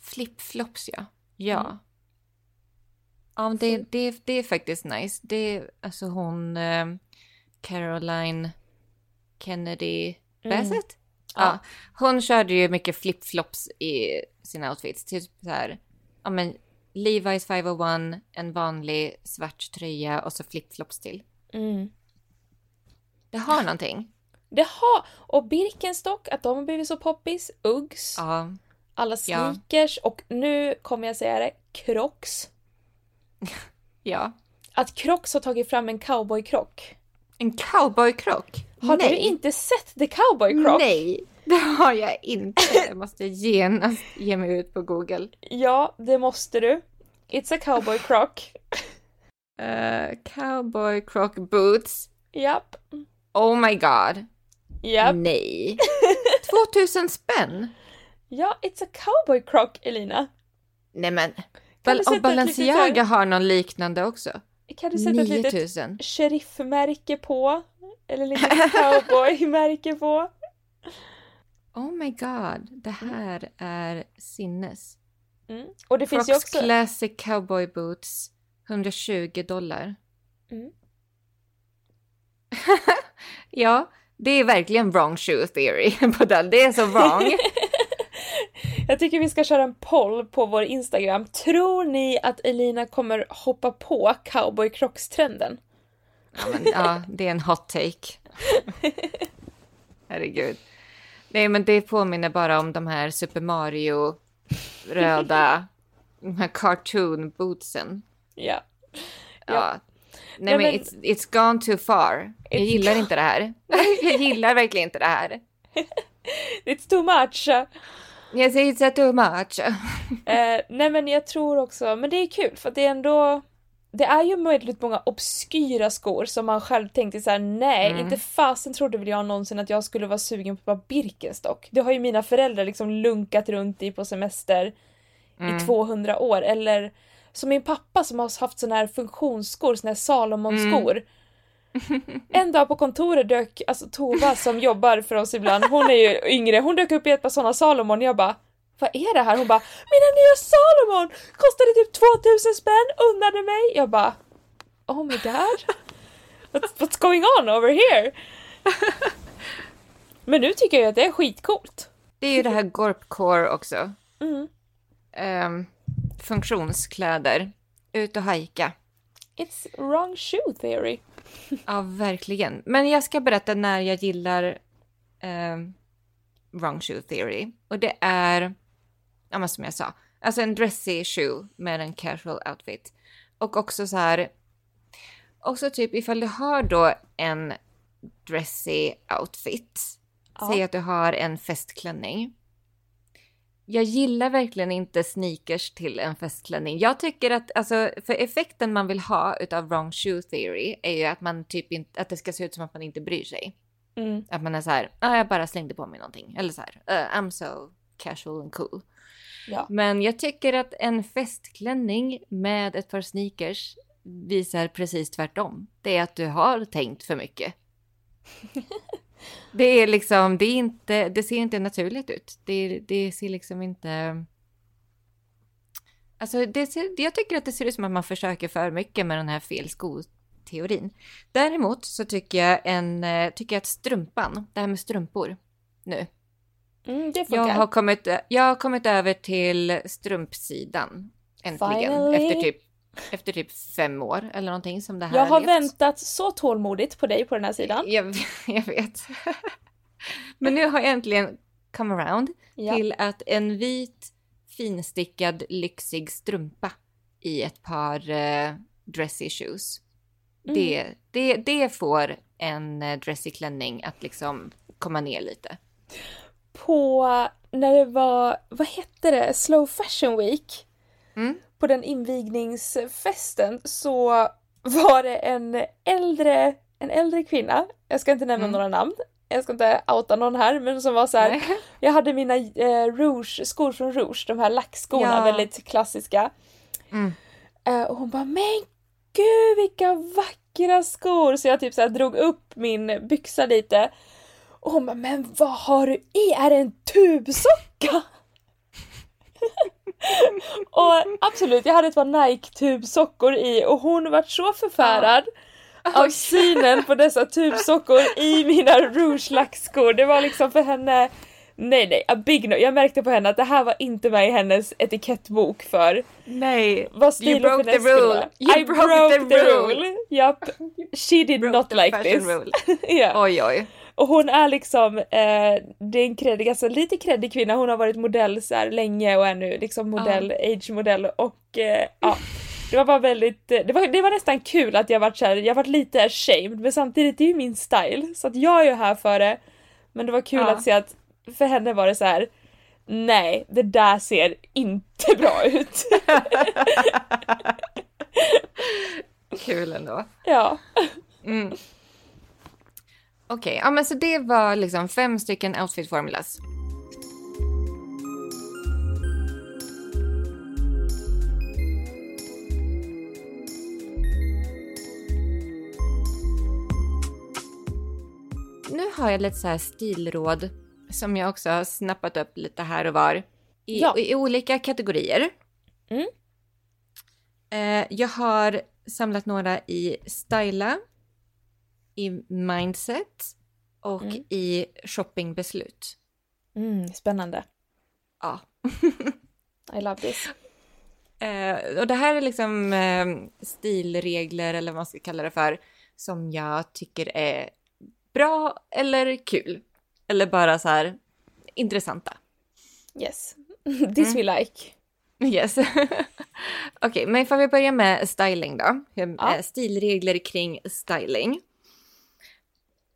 Speaker 1: Flip-flops ja. Ja.
Speaker 2: Mm.
Speaker 1: Ja, men det, det, det är faktiskt nice. Det är alltså hon eh, Caroline Kennedy
Speaker 2: Mm.
Speaker 1: Bassett.
Speaker 2: Ja.
Speaker 1: Ja. Hon körde ju mycket flip-flops i sina outfits. Typ så här, ja men Levi's 501, en vanlig svart tröja och så flip-flops till.
Speaker 2: Mm.
Speaker 1: Det har någonting.
Speaker 2: Det har, och Birkenstock, att de har blivit så poppis. Uggs,
Speaker 1: Ja.
Speaker 2: alla
Speaker 1: Ja.
Speaker 2: sneakers och nu kommer jag säga det, Crocs. (laughs)
Speaker 1: Ja.
Speaker 2: Att Crocs har tagit fram en cowboykrock.
Speaker 1: En cowboykrock.
Speaker 2: Har
Speaker 1: Nej.
Speaker 2: du inte sett The Cowboy
Speaker 1: Nej, det har jag inte. Jag måste genast ge mig ut på Google.
Speaker 2: Ja, det måste du. It's a cowboy croc.
Speaker 1: Uh, cowboy croc boots.
Speaker 2: Japp.
Speaker 1: Oh my god.
Speaker 2: Japp.
Speaker 1: Nej. (laughs) 2000 spänn?
Speaker 2: Ja, it's a cowboy croc, Elina.
Speaker 1: Nej men. Bal- och Balenciaga
Speaker 2: litet-
Speaker 1: har någon liknande också.
Speaker 2: Kan du sätta ett litet
Speaker 1: 9000.
Speaker 2: sheriffmärke på? Eller litet cowboymärke på?
Speaker 1: Oh my god. Det här är sinnes.
Speaker 2: Mm. Och det finns
Speaker 1: Crocs
Speaker 2: ju också...
Speaker 1: Classic Cowboy Boots. 120 dollar.
Speaker 2: Mm. (laughs)
Speaker 1: ja, det är verkligen wrong shoe theory (laughs) på den. Det är så wrong. (laughs)
Speaker 2: Jag tycker vi ska köra en poll på vår Instagram. Tror ni att Elina kommer hoppa på cowboy crocs-trenden?
Speaker 1: Ja, men, ja, det är en hot take. Herregud. Nej, men det påminner bara om de här Super Mario röda, de här cartoon bootsen.
Speaker 2: Ja.
Speaker 1: Ja.
Speaker 2: Ja.
Speaker 1: Nej,
Speaker 2: Nej,
Speaker 1: men it's, it's gone too far. Jag gillar inte det här. (laughs) Jag gillar verkligen inte det här. (laughs)
Speaker 2: It's too much!
Speaker 1: Jag säger it's too much.
Speaker 2: Eh, nej men jag tror också, men det är kul för det är ändå det är ju väldigt många obskyra skor som man själv tänkte så här: nej,
Speaker 1: Mm.
Speaker 2: inte fasen trodde väl jag någonsin att jag skulle vara sugen på ett par Birkenstock. Det har ju mina föräldrar liksom lunkat runt i på semester
Speaker 1: Mm.
Speaker 2: i 200 år. Eller som min pappa som har haft såna här funktionsskor, såna här Salomon-skor. (laughs) En dag på kontoret dök, alltså Tova som jobbar för oss ibland, hon är ju yngre, hon dök upp i ett par såna Salomon jag bara vad är det här? Hon bara Mina nya Salomon! Kostade typ 2000 spänn, unnade mig! Jag bara Oh my god! What's, what's going on over here? (laughs) Men nu tycker jag att det är skitcoolt.
Speaker 1: Det är ju det här Gorpcore också.
Speaker 2: Mm.
Speaker 1: Ehm, funktionskläder. Ut och hajka.
Speaker 2: It's wrong shoe theory. (laughs)
Speaker 1: Ja, verkligen. Men jag ska berätta när jag gillar ehm, wrong shoe theory. Och det är, ja men som jag sa, alltså en dressy shoe med en casual outfit. Och också så här, också typ ifall du har då en dressy outfit.
Speaker 2: Ja.
Speaker 1: Säg att du har en festklänning. Jag gillar verkligen inte sneakers till en festklänning. Jag tycker att, alltså, för effekten man vill ha utav wrong shoe theory är ju att man typ inte, att det ska se ut som att man inte bryr sig.
Speaker 2: Mm.
Speaker 1: Att man är så här, ah, jag bara slängde på mig någonting. Eller så här, "Uh, I'm so casual and cool.
Speaker 2: Ja.
Speaker 1: Men jag tycker att en festklänning med ett par sneakers visar precis tvärtom. Det är att du har tänkt för mycket. (laughs) det är liksom, det är inte, det ser inte naturligt ut. Det, det ser liksom inte... Alltså det ser, jag tycker att det ser ut som att man försöker för mycket med den här fel skoteorin. Däremot så tycker jag, en, eh, tycker jag att strumpan, det här med strumpor nu.
Speaker 2: Mm, det
Speaker 1: jag, har kommit, jag har kommit över till strumpsidan. Äntligen. Finally. Efter typ, efter typ fem år eller någonting som det här
Speaker 2: Jag har levt. väntat så tålmodigt på dig på den här sidan.
Speaker 1: Jag, (laughs) jag vet. Men nu har jag äntligen come around ja. till att en vit finstickad lyxig strumpa i ett par uh, dressy shoes. Mm. Det, det, det får en uh, dressy klänning att liksom komma ner lite.
Speaker 2: På när det var, vad hette det, Slow Fashion Week? Mm. På den invigningsfesten så var det en äldre, en äldre kvinna, jag ska inte nämna mm. några namn, jag ska inte outa någon här, men som var så här, (laughs) jag hade mina eh, rouge, skor från Rouge, de här lackskorna, ja. väldigt klassiska. Mm. Eh, och hon bara, men gud vilka vackra skor! Så jag typ så här drog upp min byxa lite. Och hon bara, men vad har du i? Är det en tubsocka? (laughs) och absolut, jag hade ett par Nike tubsockor i och hon vart så förfärad. Ja av (laughs) synen på dessa tubsockor i mina rouge lackskor. Det var liksom för henne, nej nej, a big no. Jag märkte på henne att det här var inte med i hennes etikettbok för
Speaker 1: Nej,
Speaker 2: vad you broke the rule. You I broke, broke the, rule. rule. Japp. (laughs) She did not like this.
Speaker 1: yeah. Oj oj.
Speaker 2: Och hon är liksom, eh, det är en kreddig, alltså lite kreddig kvinna, hon har varit modell så här länge och är nu liksom modell, uh. age-modell och eh, ja. Det var bara väldigt, det var, det var nästan kul att jag varit såhär, jag varit lite ashamed men samtidigt det är ju min style så att jag är ju här för det. Men det var kul ja. att se att för henne var det så här. nej det där ser inte bra ut. (laughs)
Speaker 1: kul ändå.
Speaker 2: Ja.
Speaker 1: Mm. Okej, okay, ja men så det var liksom fem stycken outfit formulas. nu har jag lite så här stilråd som jag också har snappat upp lite här och var i, ja. i olika kategorier. Mm. Eh, jag har samlat några i styla, i mindset och mm. i shoppingbeslut.
Speaker 2: Mm, spännande.
Speaker 1: Ja. (laughs)
Speaker 2: I love this.
Speaker 1: Eh, och det här är liksom eh, stilregler eller vad man ska kalla det för som jag tycker är bra eller kul. Eller bara så här intressanta.
Speaker 2: Yes, (laughs) this mm. we like.
Speaker 1: Yes. (laughs) Okej, okay, men får vi börja med styling då? Ja. Stilregler kring styling.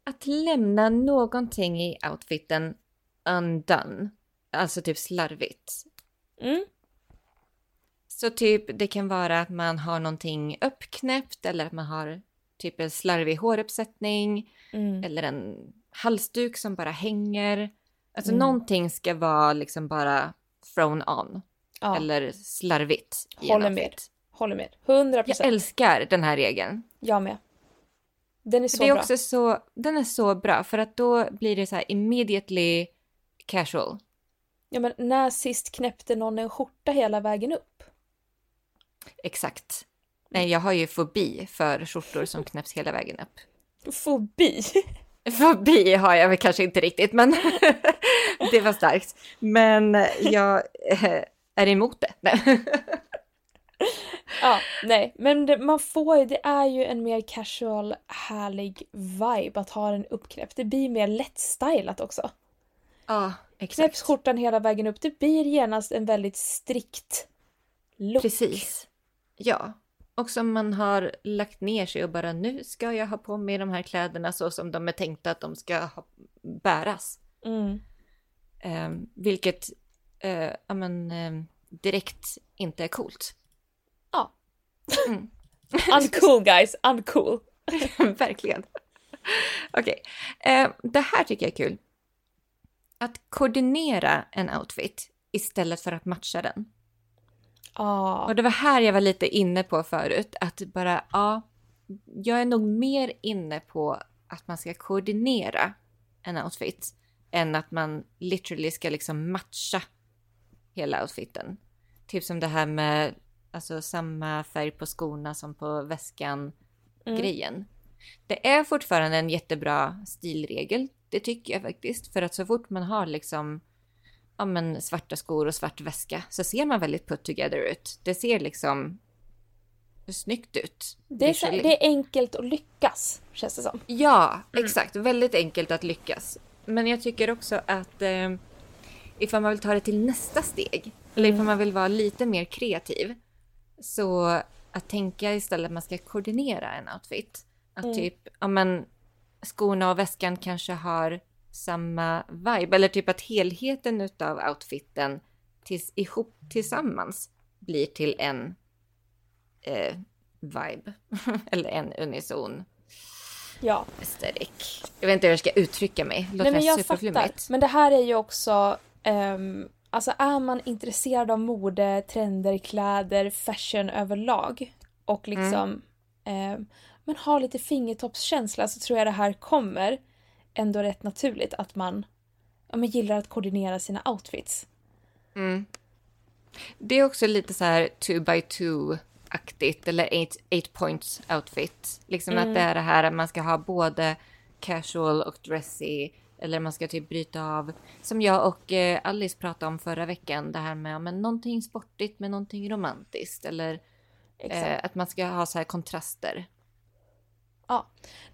Speaker 1: Att lämna någonting i outfiten undone. Alltså typ slarvigt. Mm. Så typ det kan vara att man har någonting uppknäppt eller att man har typ en slarvig håruppsättning mm. eller en halsduk som bara hänger. Alltså mm. någonting ska vara liksom bara thrown on. Ja. Eller slarvigt.
Speaker 2: Håller med. Håller med. 100%.
Speaker 1: Jag älskar den här regeln.
Speaker 2: Jag med. Den är så
Speaker 1: det är
Speaker 2: bra.
Speaker 1: Också så, den är så bra för att då blir det så här immediately casual.
Speaker 2: Ja men när sist knäppte någon en skjorta hela vägen upp?
Speaker 1: Exakt. Nej, jag har ju fobi för skjortor som knäpps hela vägen upp.
Speaker 2: Fobi? (laughs)
Speaker 1: Fobi har jag väl kanske inte riktigt, men (laughs) det var starkt. Men jag eh, är emot det. (laughs) (laughs)
Speaker 2: ja, nej, men det, man får ju, det är ju en mer casual, härlig vibe att ha den uppknäppt. Det blir mer lättstylat också.
Speaker 1: Ja, exakt.
Speaker 2: Knäpps skjortan hela vägen upp, det blir genast en väldigt strikt look.
Speaker 1: Precis. Ja, och som man har lagt ner sig och bara nu ska jag ha på mig de här kläderna så som de är tänkta att de ska ha, bäras. Mm. Eh, vilket eh, ja, men, eh, direkt inte är coolt.
Speaker 2: Ja. Mm. (laughs) uncool guys, uncool. (laughs)
Speaker 1: Verkligen. Okej, okay. Eh, det här tycker jag är kul. Att koordinera en outfit istället för att matcha den.
Speaker 2: Ah.
Speaker 1: Och det var här jag var lite inne på förut, att bara, ja, jag är nog mer inne på att man ska koordinera en outfit än att man literally ska liksom matcha hela outfiten. Typ som det här med alltså samma färg på skorna som på väskan
Speaker 2: Mm.
Speaker 1: grejen. Det är fortfarande en jättebra stilregel. Det tycker jag faktiskt. För att så fort man har liksom ja, men svarta skor och svart väska så ser man väldigt put together ut. Det ser liksom snyggt ut.
Speaker 2: Det är, så, det är enkelt att lyckas, känns det som.
Speaker 1: Ja, exakt. Väldigt enkelt att lyckas. Men jag tycker också att eh, ifall man vill ta det till nästa steg, eller ifall man vill vara lite mer kreativ, så att tänka istället att man ska koordinera en outfit. Att typ, ja men skorna och väskan kanske har samma vibe, eller typ att helheten utav outfiten tills, ihop tillsammans blir till en eh, vibe, (laughs) eller en unison
Speaker 2: Ja.
Speaker 1: aesthetic. Jag vet inte hur jag ska uttrycka mig. Låter
Speaker 2: Nej men jag fattar.
Speaker 1: superflummigt?
Speaker 2: Men det här är ju också, ehm, alltså är man intresserad av mode, trender, kläder, fashion överlag och liksom ehm, men har lite fingertoppskänsla så tror jag det här kommer ändå rätt naturligt att man, ja, men gillar att koordinera sina outfits.
Speaker 1: Det är också lite så här two by two-aktigt eller eight, eight points outfit. Liksom att det är det här att man ska ha både casual och dressy eller man ska typ bryta av, som jag och eh, Alice pratade om förra veckan, det här med men någonting sportigt med någonting romantiskt eller eh, att man ska ha så här kontraster.
Speaker 2: Ja.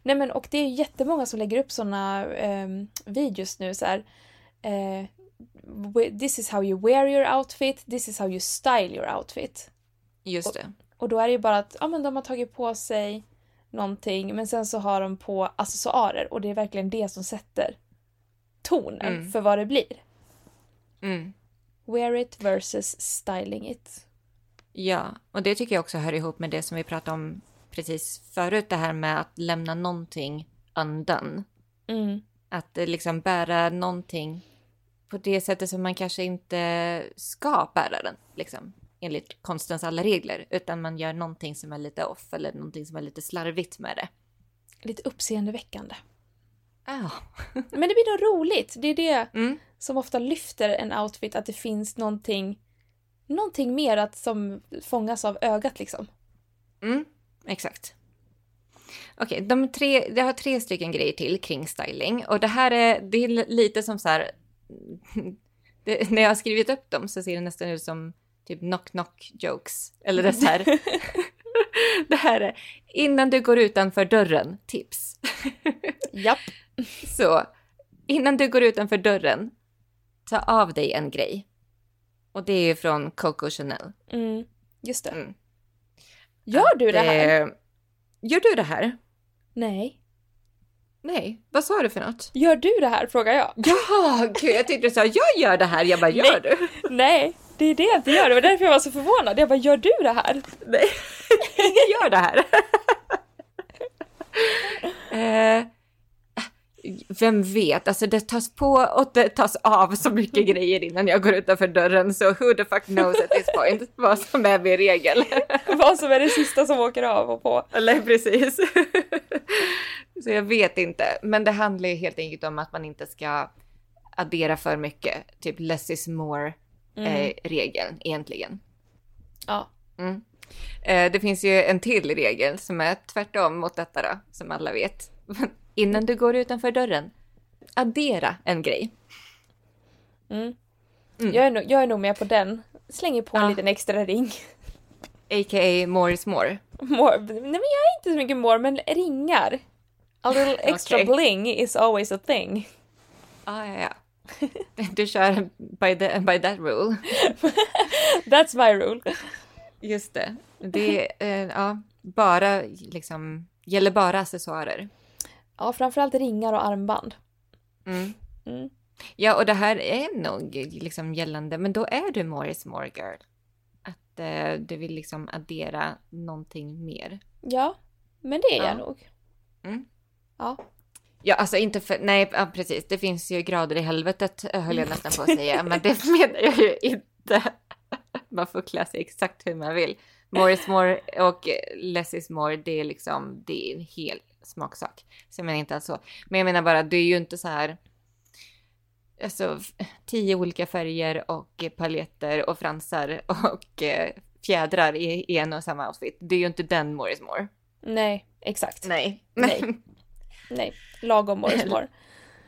Speaker 2: Nej men och det är jättemånga som lägger upp såna ehm, videos nu så här. Eh, this is how you wear your outfit, this is how you style your outfit.
Speaker 1: Just det.
Speaker 2: Och då är det ju bara att ja, men de har tagit på sig någonting men sen så har de på accessoarer och det är verkligen det som sätter tonen
Speaker 1: Mm.
Speaker 2: för vad det blir.
Speaker 1: Mm.
Speaker 2: Wear it versus styling it.
Speaker 1: Ja, och det tycker jag också hör ihop med det som vi pratade om precis förut, det här med att lämna någonting undone.
Speaker 2: Mm.
Speaker 1: Att eh, liksom bära någonting på det sättet som man kanske inte ska bära den, liksom, enligt konstens alla regler, utan man gör någonting som är lite off eller någonting som är lite slarvigt med det.
Speaker 2: Lite uppseendeväckande.
Speaker 1: Ja.
Speaker 2: Men det blir då roligt. Det är det
Speaker 1: Mm.
Speaker 2: som ofta lyfter en outfit, att det finns någonting, någonting mer att, som fångas av ögat liksom.
Speaker 1: Mm, exakt. Okej, de tre, jag har tre stycken grejer till kring styling och det här är, det är lite som så här. (laughs) Det, när jag har skrivit upp dem så ser det nästan ut som typ knock knock jokes. Eller det så här. (laughs) (laughs) det här är innan du går utanför dörren, tips.
Speaker 2: Japp. (laughs)
Speaker 1: Så innan du går utanför dörren, ta av dig en grej. Och det är från Coco Chanel.
Speaker 2: Mm, just det.
Speaker 1: Mm.
Speaker 2: Gör du det här?
Speaker 1: Eh, Gör du det här?
Speaker 2: Nej.
Speaker 1: Nej, vad sa du för något?
Speaker 2: Gör du det här? Frågar jag. (laughs)
Speaker 1: Ja, gud, jag tyckte du sa jag gör det här. Jag bara, gör
Speaker 2: Nej.
Speaker 1: du? (laughs)
Speaker 2: Nej, det är det jag inte gör. Det var därför jag var så förvånad. Jag bara, gör du det här?
Speaker 1: Nej, ingen gör det här. eh, vem vet, alltså det tas på och det tas av så mycket grejer innan jag går utanför dörren så who the fuck knows at this point (laughs) vad som är min regel. (laughs)
Speaker 2: Vad som är det sista som åker av och på.
Speaker 1: Eller precis. (laughs) så jag vet inte, men det handlar ju helt enkelt om att man inte ska addera för mycket, typ less is more eh, regeln egentligen.
Speaker 2: Ja.
Speaker 1: Mm. Eh, det finns ju en till regel som är tvärtom mot detta då, som alla vet. Innan du går utanför dörren, addera en grej.
Speaker 2: Mm.
Speaker 1: Mm.
Speaker 2: Jag, är nog, jag är nog med på den. Slänger på en
Speaker 1: Ja.
Speaker 2: liten extra ring.
Speaker 1: A.k.a. more is more.
Speaker 2: More. Nej men jag är inte så mycket more, men ringar. A little (laughs) extra
Speaker 1: Okej.
Speaker 2: bling is always a thing.
Speaker 1: Ah, ja, ja. Du kör by, the, by that rule. (laughs)
Speaker 2: That's my rule.
Speaker 1: Just det. Det är, eh, ja, bara liksom, gäller bara accessoarer.
Speaker 2: Ja, framförallt ringar och armband.
Speaker 1: Mm.
Speaker 2: Mm.
Speaker 1: Ja, och det här är nog liksom gällande, men då är du more is more girl. Att eh, du vill liksom addera någonting mer.
Speaker 2: Ja, men det är
Speaker 1: Ja.
Speaker 2: jag nog.
Speaker 1: Mm.
Speaker 2: Ja.
Speaker 1: Ja, alltså inte för, nej ja, precis, det finns ju grader i helvetet höll jag nästan på att säga, men det (laughs) menar jag ju inte. man får klä sig exakt hur man vill. More is more och less is more, det är liksom, det är en hel smaksak. Så jag menar inte alls så. Men jag menar bara, det är ju inte så här, alltså tio olika färger och paljetter och fransar och eh, fjädrar i en och samma outfit. Det är ju inte den more is more.
Speaker 2: Nej, exakt.
Speaker 1: Nej.
Speaker 2: Nej. (laughs) Nej, lagom more is more.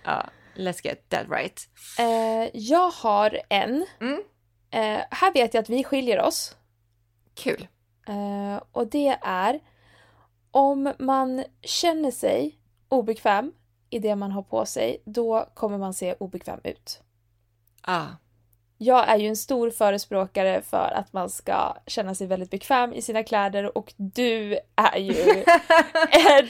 Speaker 1: ja, let's get that right.
Speaker 2: Eh, jag har en.
Speaker 1: Mm.
Speaker 2: Eh, här vet jag att vi skiljer oss.
Speaker 1: Kul.
Speaker 2: Eh, och det är om man känner sig obekväm i det man har på sig, då kommer man se obekväm ut.
Speaker 1: Ah.
Speaker 2: Jag är ju en stor förespråkare för att man ska känna sig väldigt bekväm i sina kläder och du är ju... (laughs)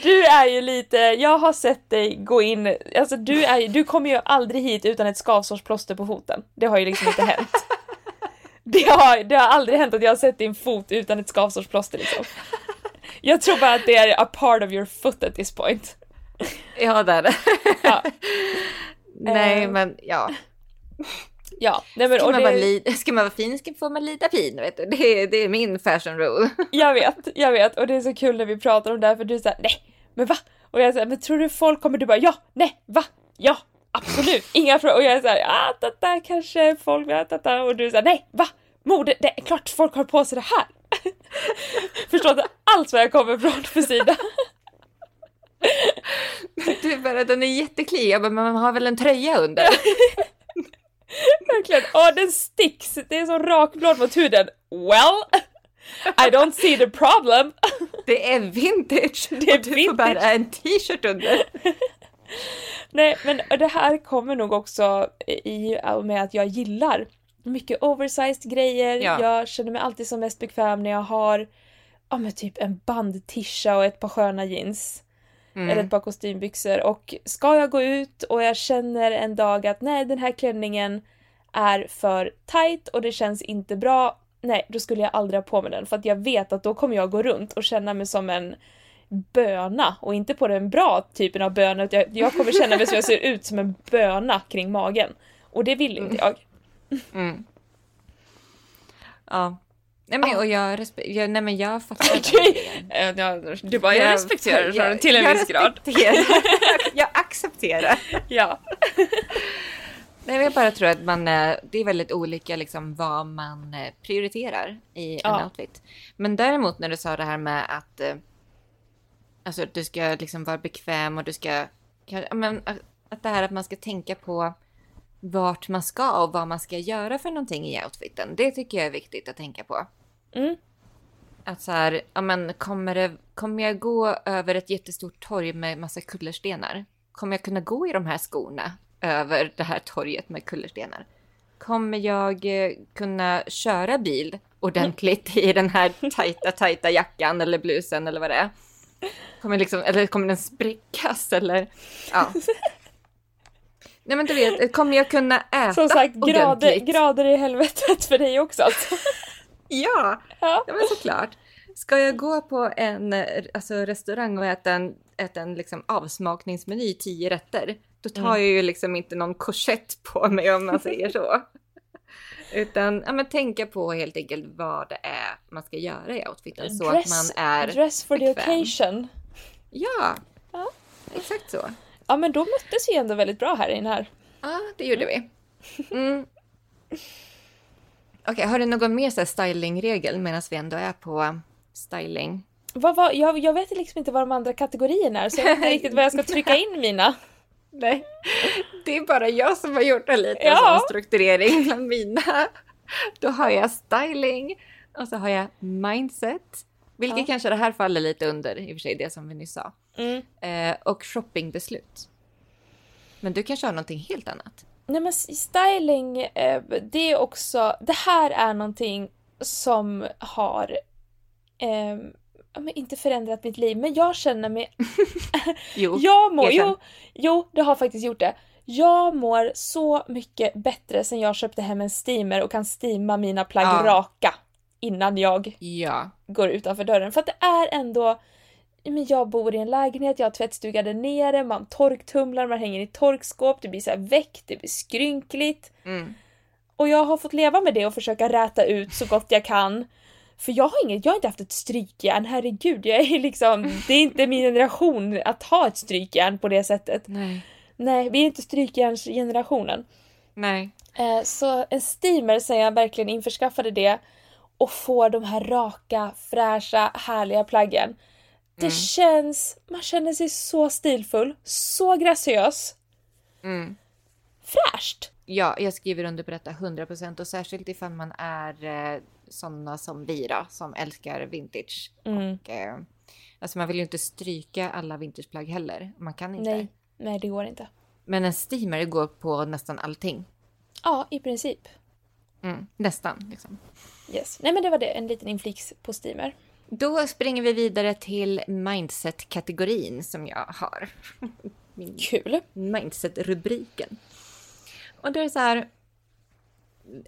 Speaker 2: du är ju lite... Jag har sett dig gå in... Alltså du, är, du kommer ju aldrig hit utan ett skavsårsplåster på foten. Det har ju liksom inte hänt. (laughs) Det har, det har aldrig hänt att jag har sett din fot utan ett skavsårsplåster liksom. (laughs) Jag tror bara att det är a part of your foot at this point.
Speaker 1: Ja, det är det. Ja. (laughs) Nej, uh, men ja.
Speaker 2: Ja, nej men,
Speaker 1: ska, man
Speaker 2: det...
Speaker 1: vara li... ska man vara fin ska får man lida pin, vet du. Det är, det är min fashion rule. (laughs)
Speaker 2: Jag vet, jag vet. Och det är så kul när vi pratar om det här för du säger nej, men va? Och jag säger, men tror du folk kommer? Du bara ja, nej, va? Ja, absolut, inga frågor. Och jag är såhär, ah, tata, kanske folk, ja, tata. Och du säger nej, va? Mode, det är klart folk har på sig det här. (laughs) Förstår inte alls var jag kommer ifrån för sida. (laughs)
Speaker 1: Du bara, den är jätteklig. Jag bara, men man har väl en tröja under? (laughs)
Speaker 2: Verkligen. Åh, den sticks! Det är så rakblad mot huden. Well, I don't see the problem.
Speaker 1: Det är vintage det är och du vintage. får bära en t-shirt under.
Speaker 2: Nej, men det här kommer nog också i och med att jag gillar mycket oversized grejer. Ja. Jag känner mig alltid som mest bekväm när jag har ja, men typ en bandtisha och ett par sköna jeans. Mm. Eller ett par kostymbyxor. Och ska jag gå ut och jag känner en dag att nej, den här klänningen är för tight och det känns inte bra. Nej, då skulle jag aldrig ha på mig den för att jag vet att då kommer jag gå runt och känna mig som en böna och inte på den bra typen av böna. Jag, jag kommer känna mig som jag ser ut som en böna kring magen. Och det vill inte jag. Mm.
Speaker 1: Ja. Nej men, och jag, jag, nej, men jag fattar
Speaker 2: Du bara, jag respekterar jag, till en viss grad.
Speaker 1: jag accepterar. (laughs)
Speaker 2: ja.
Speaker 1: Nej, jag bara tror att man, det är väldigt olika liksom vad man eh, prioriterar i en ja. outfit. Men däremot när du sa det här med att eh, alltså, du ska liksom vara bekväm och du ska, men, att det här att man ska tänka på vart man ska och vad man ska göra för någonting i outfiten. Det tycker jag är viktigt att tänka på. Mm. Att så här, ja men kommer, det, kommer jag gå över ett jättestort torg med massa kullerstenar? Kommer jag kunna gå i de här skorna över det här torget med kullerstenar? Kommer jag eh, kunna köra bil ordentligt i den här tajta, tajta jackan eller blusen eller vad det är? Kommer liksom, eller kommer den sprickas eller? Ja. (laughs) Nej men du vet, kommer jag kunna äta
Speaker 2: Som sagt, grader, grader i helvetet för dig också alltså. (laughs)
Speaker 1: ja, ja, ja men såklart. Ska jag gå på en alltså, restaurang och äta en, äta en liksom, avsmakningsmeny, tio rätter, då tar mm. jag ju liksom inte någon korsett på mig om man säger så. Utan ja, men tänka på helt enkelt vad det är man ska göra i outfiten så dress, att man är
Speaker 2: Dress for bekväm. the occasion.
Speaker 1: Ja, ja, exakt så.
Speaker 2: Ja men då möttes vi ändå väldigt bra här inne här.
Speaker 1: Ja, det gjorde vi. Mm. (laughs) Okej, okay, har du någon mer så stylingregel medan vi ändå är på styling?
Speaker 2: Vad, vad, jag, jag vet liksom inte vad de andra kategorierna är så jag vet inte riktigt vad jag ska trycka in mina.
Speaker 1: Nej, det är bara jag som har gjort en liten ja. strukturering bland mina. Då har jag styling och så har jag mindset, vilket ja. kanske det här faller lite under i och för sig det som vi nyss sa. Mm. Eh, och shoppingbeslut. Men du kanske har någonting helt annat?
Speaker 2: Nej men styling, eh, det är också, det här är någonting som har eh, men inte förändrat mitt liv, men jag känner mig... (laughs)
Speaker 1: jo, (laughs)
Speaker 2: jag mår, jo, jo, det har faktiskt gjort det. Jag mår så mycket bättre sen jag köpte hem en steamer och kan steama mina plagg ja. raka innan jag
Speaker 1: ja.
Speaker 2: går utanför dörren. För att det är ändå men jag bor i en lägenhet, jag har tvättstuga där nere, man torktumlar, man hänger i torkskåp, det blir så här väck, det blir skrynkligt. Mm. Och jag har fått leva med det och försöka räta ut så gott jag kan. För jag har inget, jag har inte haft ett strykjärn, herregud. Jag är liksom, (laughs) det är inte min generation att ha ett strykjärn på det sättet.
Speaker 1: Nej.
Speaker 2: Nej, vi är inte strykjärnsgenerationen.
Speaker 1: Nej.
Speaker 2: Eh, så en steamer sen jag verkligen införskaffade det och får de här raka, fräscha, härliga plaggen. Det
Speaker 1: Mm.
Speaker 2: känns, man känner sig så stilfull, så graciös,
Speaker 1: Mm.
Speaker 2: fräscht.
Speaker 1: Ja, jag skriver under på detta 100% och särskilt ifall man är eh, sådana som vi då, som älskar vintage.
Speaker 2: Mm.
Speaker 1: Och, eh, alltså man vill ju inte stryka alla vintageplagg heller. Man kan inte.
Speaker 2: Nej, nej det går inte.
Speaker 1: Men en steamer går på nästan allting.
Speaker 2: Ja, i princip.
Speaker 1: Mm, nästan liksom.
Speaker 2: Yes. Nej men det var det, en liten inflix på steamer.
Speaker 1: Då springer vi vidare till mindset-kategorin som jag har. (laughs) Min
Speaker 2: Kul.
Speaker 1: mindset-rubriken. Och det är så här.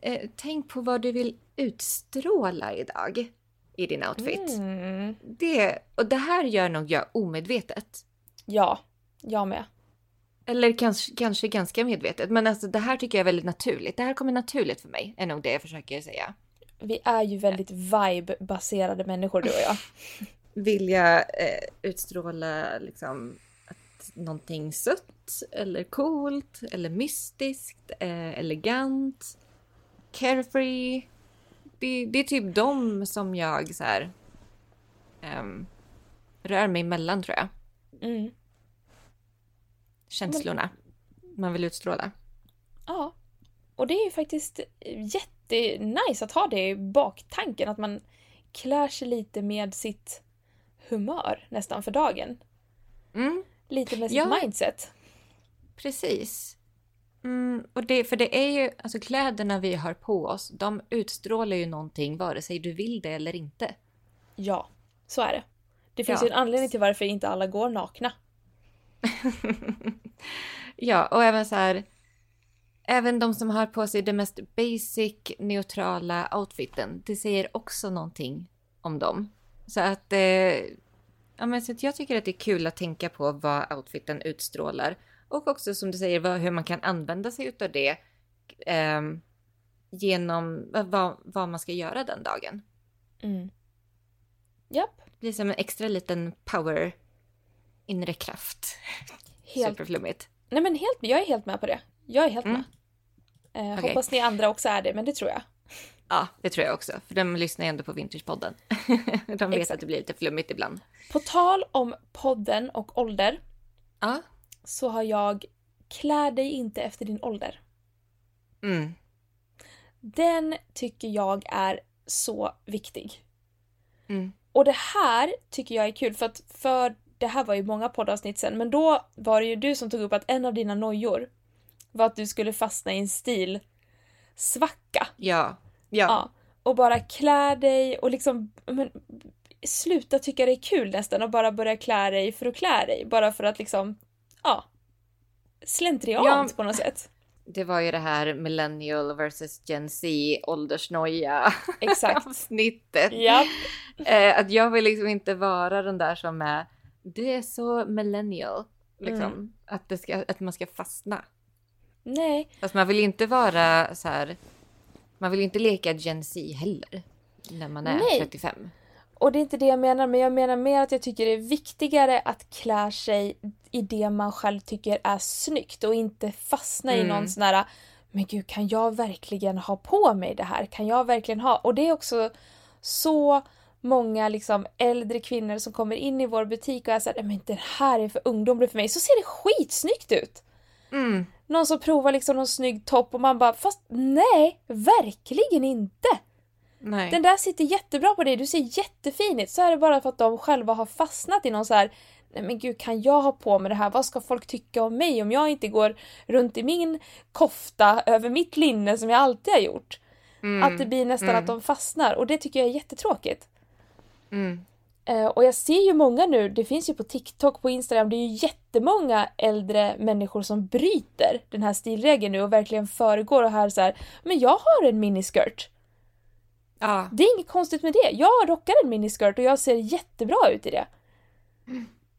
Speaker 1: Eh, tänk på vad du vill utstråla idag i din outfit.
Speaker 2: Mm.
Speaker 1: Det, och det här gör nog jag omedvetet.
Speaker 2: Ja, jag med.
Speaker 1: Eller kanske, kanske ganska medvetet. Men alltså det här tycker jag är väldigt naturligt. Det här kommer naturligt för mig, är nog det jag försöker säga.
Speaker 2: Vi är ju väldigt vibe-baserade människor du och jag. (laughs)
Speaker 1: Vilja eh, utstråla liksom att någonting sött eller coolt eller mystiskt, eh, elegant, carefree. Det, det är typ de som jag så här ehm, rör mig mellan tror jag.
Speaker 2: Mm.
Speaker 1: Känslorna man vill utstråla.
Speaker 2: Ja. Och det är ju faktiskt jättenice att ha det i baktanken, att man klär sig lite med sitt humör nästan för dagen.
Speaker 1: Mm,
Speaker 2: Lite med sitt
Speaker 1: Ja.
Speaker 2: mindset.
Speaker 1: precis. Mm, och det, för det är ju, alltså kläderna vi har på oss, de utstrålar ju någonting vare sig du vill det eller inte.
Speaker 2: Ja, så är det. Det finns
Speaker 1: Ja.
Speaker 2: ju en anledning till varför inte alla går nakna. (laughs)
Speaker 1: Ja, och även så här. Även de som har på sig det mest basic neutrala outfiten, det säger också någonting om dem. Så att, eh, ja, men så att jag tycker att det är kul att tänka på vad outfiten utstrålar. Och också som du säger, vad, hur man kan använda sig utav det ehm, genom vad, vad man ska göra den dagen.
Speaker 2: Mm. Japp.
Speaker 1: Det blir som en extra liten power inre kraft. (laughs)
Speaker 2: Helt.
Speaker 1: Superflummigt.
Speaker 2: Nej men helt, jag är helt med på det. Jag är helt
Speaker 1: Mm.
Speaker 2: med. Eh,
Speaker 1: Okej.
Speaker 2: Hoppas ni andra också är det, men det tror jag.
Speaker 1: Ja, det tror jag också. För de lyssnar ju ändå på Vintagepodden. (laughs) de vet
Speaker 2: Exakt.
Speaker 1: att det blir lite flummigt ibland.
Speaker 2: På tal om podden och ålder
Speaker 1: Ja.
Speaker 2: Så har jag Klär dig inte efter din ålder.
Speaker 1: Mm.
Speaker 2: Den tycker jag är så viktig.
Speaker 1: Mm.
Speaker 2: Och det här tycker jag är kul för att för det här var ju många poddavsnitt sen men då var det ju du som tog upp att en av dina nojor var att du skulle fastna i en stil svacka.
Speaker 1: Ja. Ja.
Speaker 2: Ja. Och bara klä dig och liksom men, sluta tycka det är kul nästan och bara börja klä dig för att klä dig. Bara för att liksom, ja. Slentriant
Speaker 1: Ja.
Speaker 2: på något sätt.
Speaker 1: Det var ju det här millennial versus gen Z åldersnoja
Speaker 2: Exakt. (laughs)
Speaker 1: avsnittet.
Speaker 2: Japp.
Speaker 1: Eh, att jag vill liksom inte vara den där som är, det är så millennial. Liksom.
Speaker 2: Mm.
Speaker 1: Att, ska, att man ska fastna.
Speaker 2: Nej,
Speaker 1: Fast man vill inte vara så här, man vill inte leka gen Z heller. När man är
Speaker 2: Nej.
Speaker 1: 35.
Speaker 2: Och det är inte det jag menar, men jag menar mer att jag tycker det är viktigare att klä sig i det man själv tycker är snyggt och inte fastna i
Speaker 1: Mm.
Speaker 2: någon sån här men gud, kan jag verkligen ha på mig det här? Kan jag verkligen ha? Och det är också så många liksom äldre kvinnor som kommer in i vår butik och är såhär, men det här är för ungdomligt för mig. Så ser det skitsnyggt ut!
Speaker 1: Mm.
Speaker 2: Någon som provar liksom någon snygg topp och man bara, fast nej, verkligen inte!
Speaker 1: Nej.
Speaker 2: Den där sitter jättebra på dig, du ser jättefin ut. Så är det bara för att de själva har fastnat i någon så här. Nej men gud, kan jag ha på mig det här? Vad ska folk tycka om mig om jag inte går runt i min kofta över mitt linne som jag alltid har gjort?
Speaker 1: Mm.
Speaker 2: Att det blir nästan
Speaker 1: Mm.
Speaker 2: att de fastnar och det tycker jag är jättetråkigt.
Speaker 1: Mm.
Speaker 2: Eh, och jag ser ju många nu, det finns ju på TikTok, på Instagram, det är ju jättemånga äldre människor som bryter den här stilregeln nu och verkligen föregår och här så här, men jag har en miniskirt.
Speaker 1: Ja.
Speaker 2: Det är inget konstigt med det. Jag rockar en miniskirt och jag ser jättebra ut i det.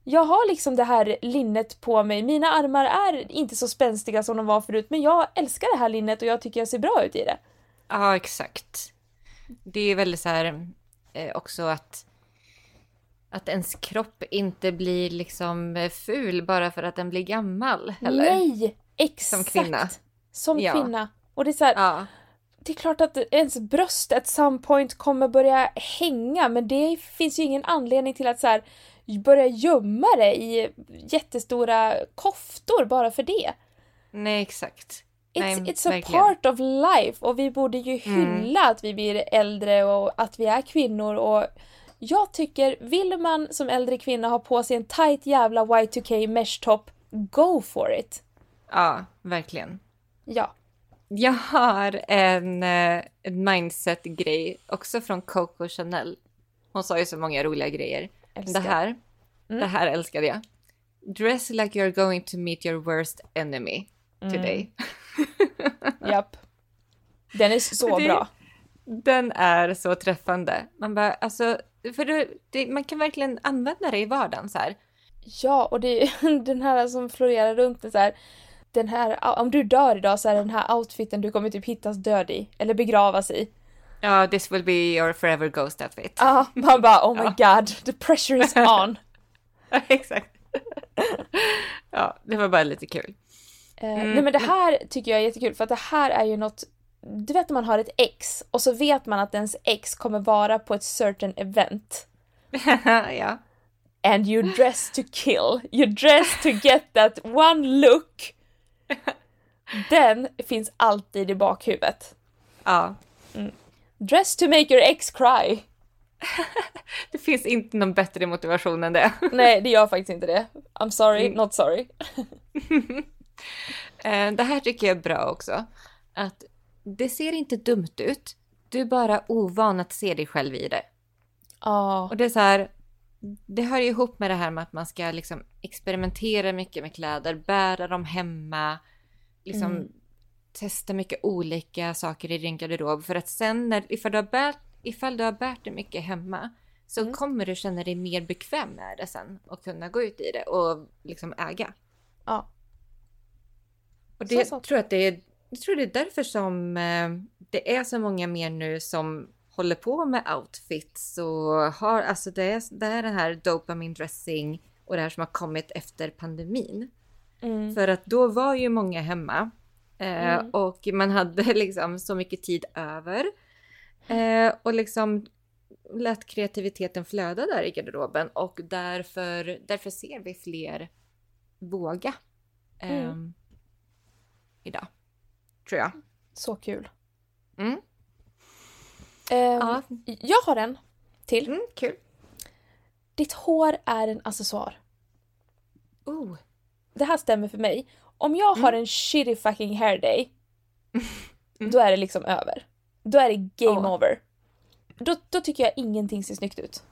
Speaker 2: Jag har liksom det här linnet på mig. Mina armar är inte så spänstiga som de var förut men jag älskar det här linnet och jag tycker jag ser bra ut i det.
Speaker 1: Ja, exakt. Det är väldigt så här eh, också att att ens kropp inte blir liksom eh, ful bara för att den blir gammal. Eller?
Speaker 2: Nej! Exakt!
Speaker 1: Som kvinna.
Speaker 2: Som
Speaker 1: Ja.
Speaker 2: kvinna. Och det är så här,
Speaker 1: Ja,
Speaker 2: det är klart att ens bröst at some point kommer börja hänga men det finns ju ingen anledning till att så här, börja gömma det i jättestora koftor bara för det.
Speaker 1: nej exakt.
Speaker 2: It's,
Speaker 1: Nej,
Speaker 2: it's a
Speaker 1: verkligen.
Speaker 2: part of life och vi borde ju hylla att vi blir äldre och att vi är kvinnor och jag tycker, vill man som äldre kvinna ha på sig en tight jävla Y2K mesh top, go for it!
Speaker 1: Ja, verkligen.
Speaker 2: Ja.
Speaker 1: Jag har en, eh, en mindset-grej också från Coco Chanel. Hon sa ju så många roliga grejer.
Speaker 2: Älskar.
Speaker 1: Det här, det här älskade jag. Dress like you're going to meet your worst enemy today. (laughs)
Speaker 2: Japp. Den är så
Speaker 1: Det-
Speaker 2: bra.
Speaker 1: Den är så träffande. Man bara, alltså, för det, det, man kan verkligen använda det i vardagen så här.
Speaker 2: Ja, och det är (laughs) den här som florerar runt det så här. Den här, om du dör idag så är den här outfiten du kommer typ hittas död i. Eller begravas i.
Speaker 1: Ja, this will be your forever ghost outfit.
Speaker 2: Ja, man bara oh my god, the pressure is (laughs) on.
Speaker 1: Exakt. (laughs) ja, det var bara lite kul.
Speaker 2: Eh,
Speaker 1: Mm.
Speaker 2: Nej men det här tycker jag är jättekul för att det här är ju något Du vet när man har ett ex och så vet man att ens ex kommer vara på ett certain event. (laughs)
Speaker 1: ja.
Speaker 2: And you dress to kill. You dress to get that one look. Den finns alltid i bakhuvudet.
Speaker 1: ja.
Speaker 2: Dress to make your ex cry. (laughs)
Speaker 1: Det finns inte någon bättre motivation än det. (laughs)
Speaker 2: Nej, det gör faktiskt inte det. I'm sorry,
Speaker 1: Mm.
Speaker 2: not sorry. (laughs)
Speaker 1: Eh, Det här tycker jag är bra också. Att det ser inte dumt ut. Du är bara ovan att se dig själv i det.
Speaker 2: Ja,
Speaker 1: Och det är så här, det hör ju ihop med det här med att man ska liksom experimentera mycket med kläder, bära dem hemma, liksom
Speaker 2: Mm.
Speaker 1: Testa mycket olika saker i din garderob för att sen när, ifall du har bärt, ifall du har bärt det mycket hemma så
Speaker 2: Mm.
Speaker 1: kommer du känna dig mer bekväm med det sen och kunna gå ut i det och liksom äga.
Speaker 2: ja.
Speaker 1: Och det
Speaker 2: Så, så.
Speaker 1: tror jag att det är, jag tror det är därför som eh, det är så många mer nu som håller på med outfits och har, alltså det är, det är den här dopamine dressing och det här som har kommit efter pandemin.
Speaker 2: Mm.
Speaker 1: För att då var ju många hemma
Speaker 2: Mm.
Speaker 1: och man hade (laughs) liksom så mycket tid över. Eh, och liksom lät kreativiteten flöda där i garderoben och därför, därför ser vi fler våga eh,
Speaker 2: Mm.
Speaker 1: idag. Tror jag.
Speaker 2: Så kul.
Speaker 1: Mm.
Speaker 2: Ehm,
Speaker 1: Ja.
Speaker 2: Jag har en till.
Speaker 1: Mm, kul.
Speaker 2: Ditt hår är en accessoar.
Speaker 1: Oh.
Speaker 2: Det här stämmer för mig. Om jag har en shitty fucking hair day, (laughs) då är det liksom över. Då är det game
Speaker 1: Åh.
Speaker 2: over. Då, då tycker jag ingenting ser snyggt ut.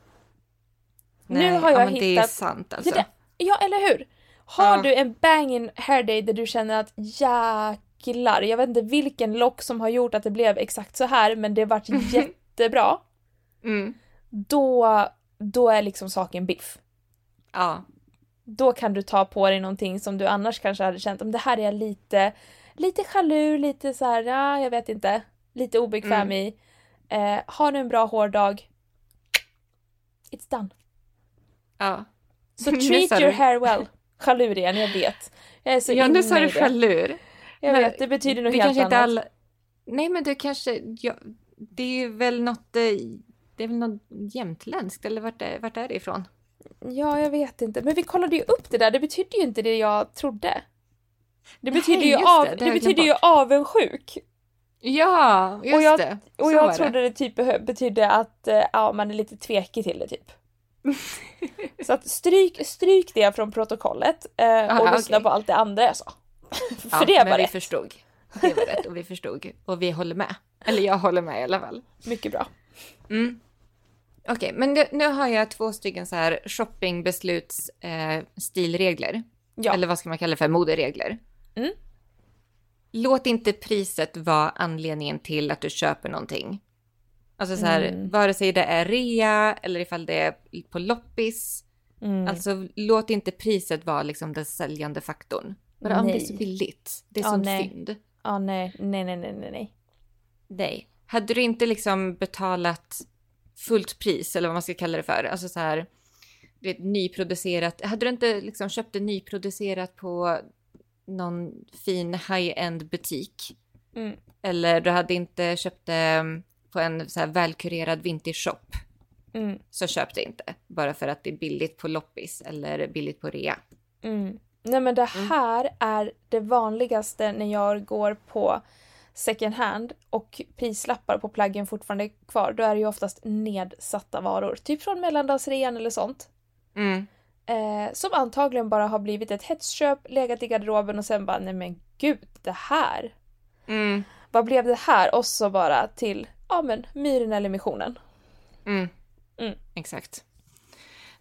Speaker 1: Nej,
Speaker 2: nu har jag
Speaker 1: ja, men Det är
Speaker 2: hittat...
Speaker 1: sant alltså.
Speaker 2: Det ja, eller hur? Har
Speaker 1: Ja.
Speaker 2: du en banging hair day där du känner att jäklar, jag vet inte vilken lock som har gjort att det blev exakt så här men det vart (laughs) jättebra.
Speaker 1: Mm.
Speaker 2: Då, då är liksom saken biff.
Speaker 1: Ja.
Speaker 2: Då kan du ta på dig någonting som du annars kanske hade känt om det här är jag lite, lite jaloux, lite så här, ja jag vet inte, lite obekväm
Speaker 1: Mm.
Speaker 2: i. Eh, har du en bra hårdag, it's done.
Speaker 1: ja.
Speaker 2: Så (laughs) treat your hair well. Chalur igen, jag vet. Jag är så
Speaker 1: ja, nu sa du chalur.
Speaker 2: Jag
Speaker 1: Men
Speaker 2: vet, det betyder något
Speaker 1: det
Speaker 2: helt annat.
Speaker 1: alla... Nej, men du kanske... Ja, det är väl något... eh, Det är väl något jämtländskt, eller vart är, vart är det ifrån?
Speaker 2: Ja, jag vet inte. Men vi kollade ju upp det där, det betydde ju inte det jag trodde. Det
Speaker 1: Nej,
Speaker 2: betyder ju, av,
Speaker 1: det, det
Speaker 2: det betyder ju avundsjuk.
Speaker 1: Ja, just
Speaker 2: Och jag-
Speaker 1: det.
Speaker 2: Och
Speaker 1: Så
Speaker 2: jag
Speaker 1: var det.
Speaker 2: trodde det typ betydde att eh, ja, man är lite tvekig till det typ. (laughs) Så att stryk, stryk det från protokollet eh, och
Speaker 1: Aha,
Speaker 2: lyssna på allt det andra jag sa. (laughs) För
Speaker 1: Ja,
Speaker 2: det
Speaker 1: men
Speaker 2: var
Speaker 1: vi
Speaker 2: rätt.
Speaker 1: förstod. Det var rätt och vi förstod. Och vi håller med. Eller jag håller med i alla fall.
Speaker 2: Mycket bra.
Speaker 1: Mm. Okej, men nu, nu har jag två stycken så här shoppingbesluts eh, stilregler.
Speaker 2: Ja.
Speaker 1: Eller vad ska man kalla det för? Moderegler.
Speaker 2: Mm.
Speaker 1: Låt inte priset vara anledningen till att du köper någonting. Alltså så här,
Speaker 2: Mm.
Speaker 1: vare sig det är rea eller ifall det är på loppis. Mm. Alltså låt inte priset vara liksom den säljande faktorn. Bara om det är så billigt. Det är ja, sånt
Speaker 2: nej.
Speaker 1: fynd.
Speaker 2: Ja, nej, nej, nej, nej, nej.
Speaker 1: Nej. Hade du inte liksom betalat fullt pris eller vad man ska kalla det för, alltså så här, det nyproducerat. Hade du inte liksom köpt det nyproducerat på någon fin high-end butik? Mm. Eller du hade inte köpt det mm, på en så här välkurerad vintage shop? Mm. Så köp det inte bara för att det är billigt på loppis eller billigt på rea.
Speaker 2: Mm. Nej men det mm. här är det vanligaste när jag går på second hand och prislappar på plaggen fortfarande kvar. Då är det ju oftast nedsatta varor. Typ från mellandagsrean eller sånt. Mm. Eh, som antagligen bara har blivit ett hetsköp, legat i garderoben och sen bara nej men gud det här. Mm. Vad blev det här? Och så bara till, ja men myren eller missionen.
Speaker 1: Mm. Mm. Exakt.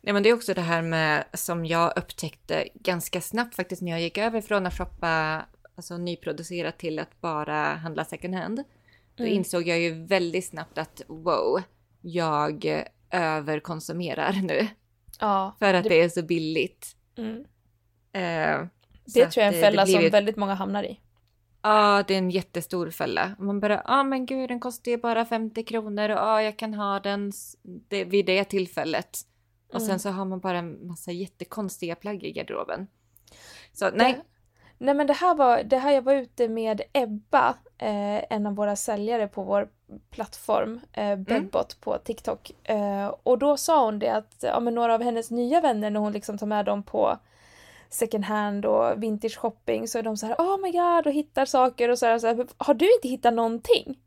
Speaker 1: Nej, men det är också det här med som jag upptäckte ganska snabbt faktiskt när jag gick över från att shoppa alltså, nyproducerat till att bara handla second hand. Då mm. insåg jag ju väldigt snabbt att wow, jag överkonsumerar nu. Ja, för att det, det är så billigt. Mm.
Speaker 2: Uh, det tror jag är en fälla som väldigt många hamnar i.
Speaker 1: Ja, det är en jättestor fälla. Man bara, ja ah, men gud den kostar ju bara 50 kronor och ja, ah, jag kan ha den det, vid det tillfället. Och mm. sen så har man bara en massa jättekonstiga plagg i garderoben. Så nej.
Speaker 2: Nej men det här var, det här jag var ute med Ebba, eh, en av våra säljare på vår plattform, eh. Bedbot mm. på TikTok. Eh, och då sa hon det att ja, men några av hennes nya vänner när hon liksom tar med dem på second hand och vintage shopping så är de så här oh my god och hittar saker och så här, så här har du inte hittat någonting?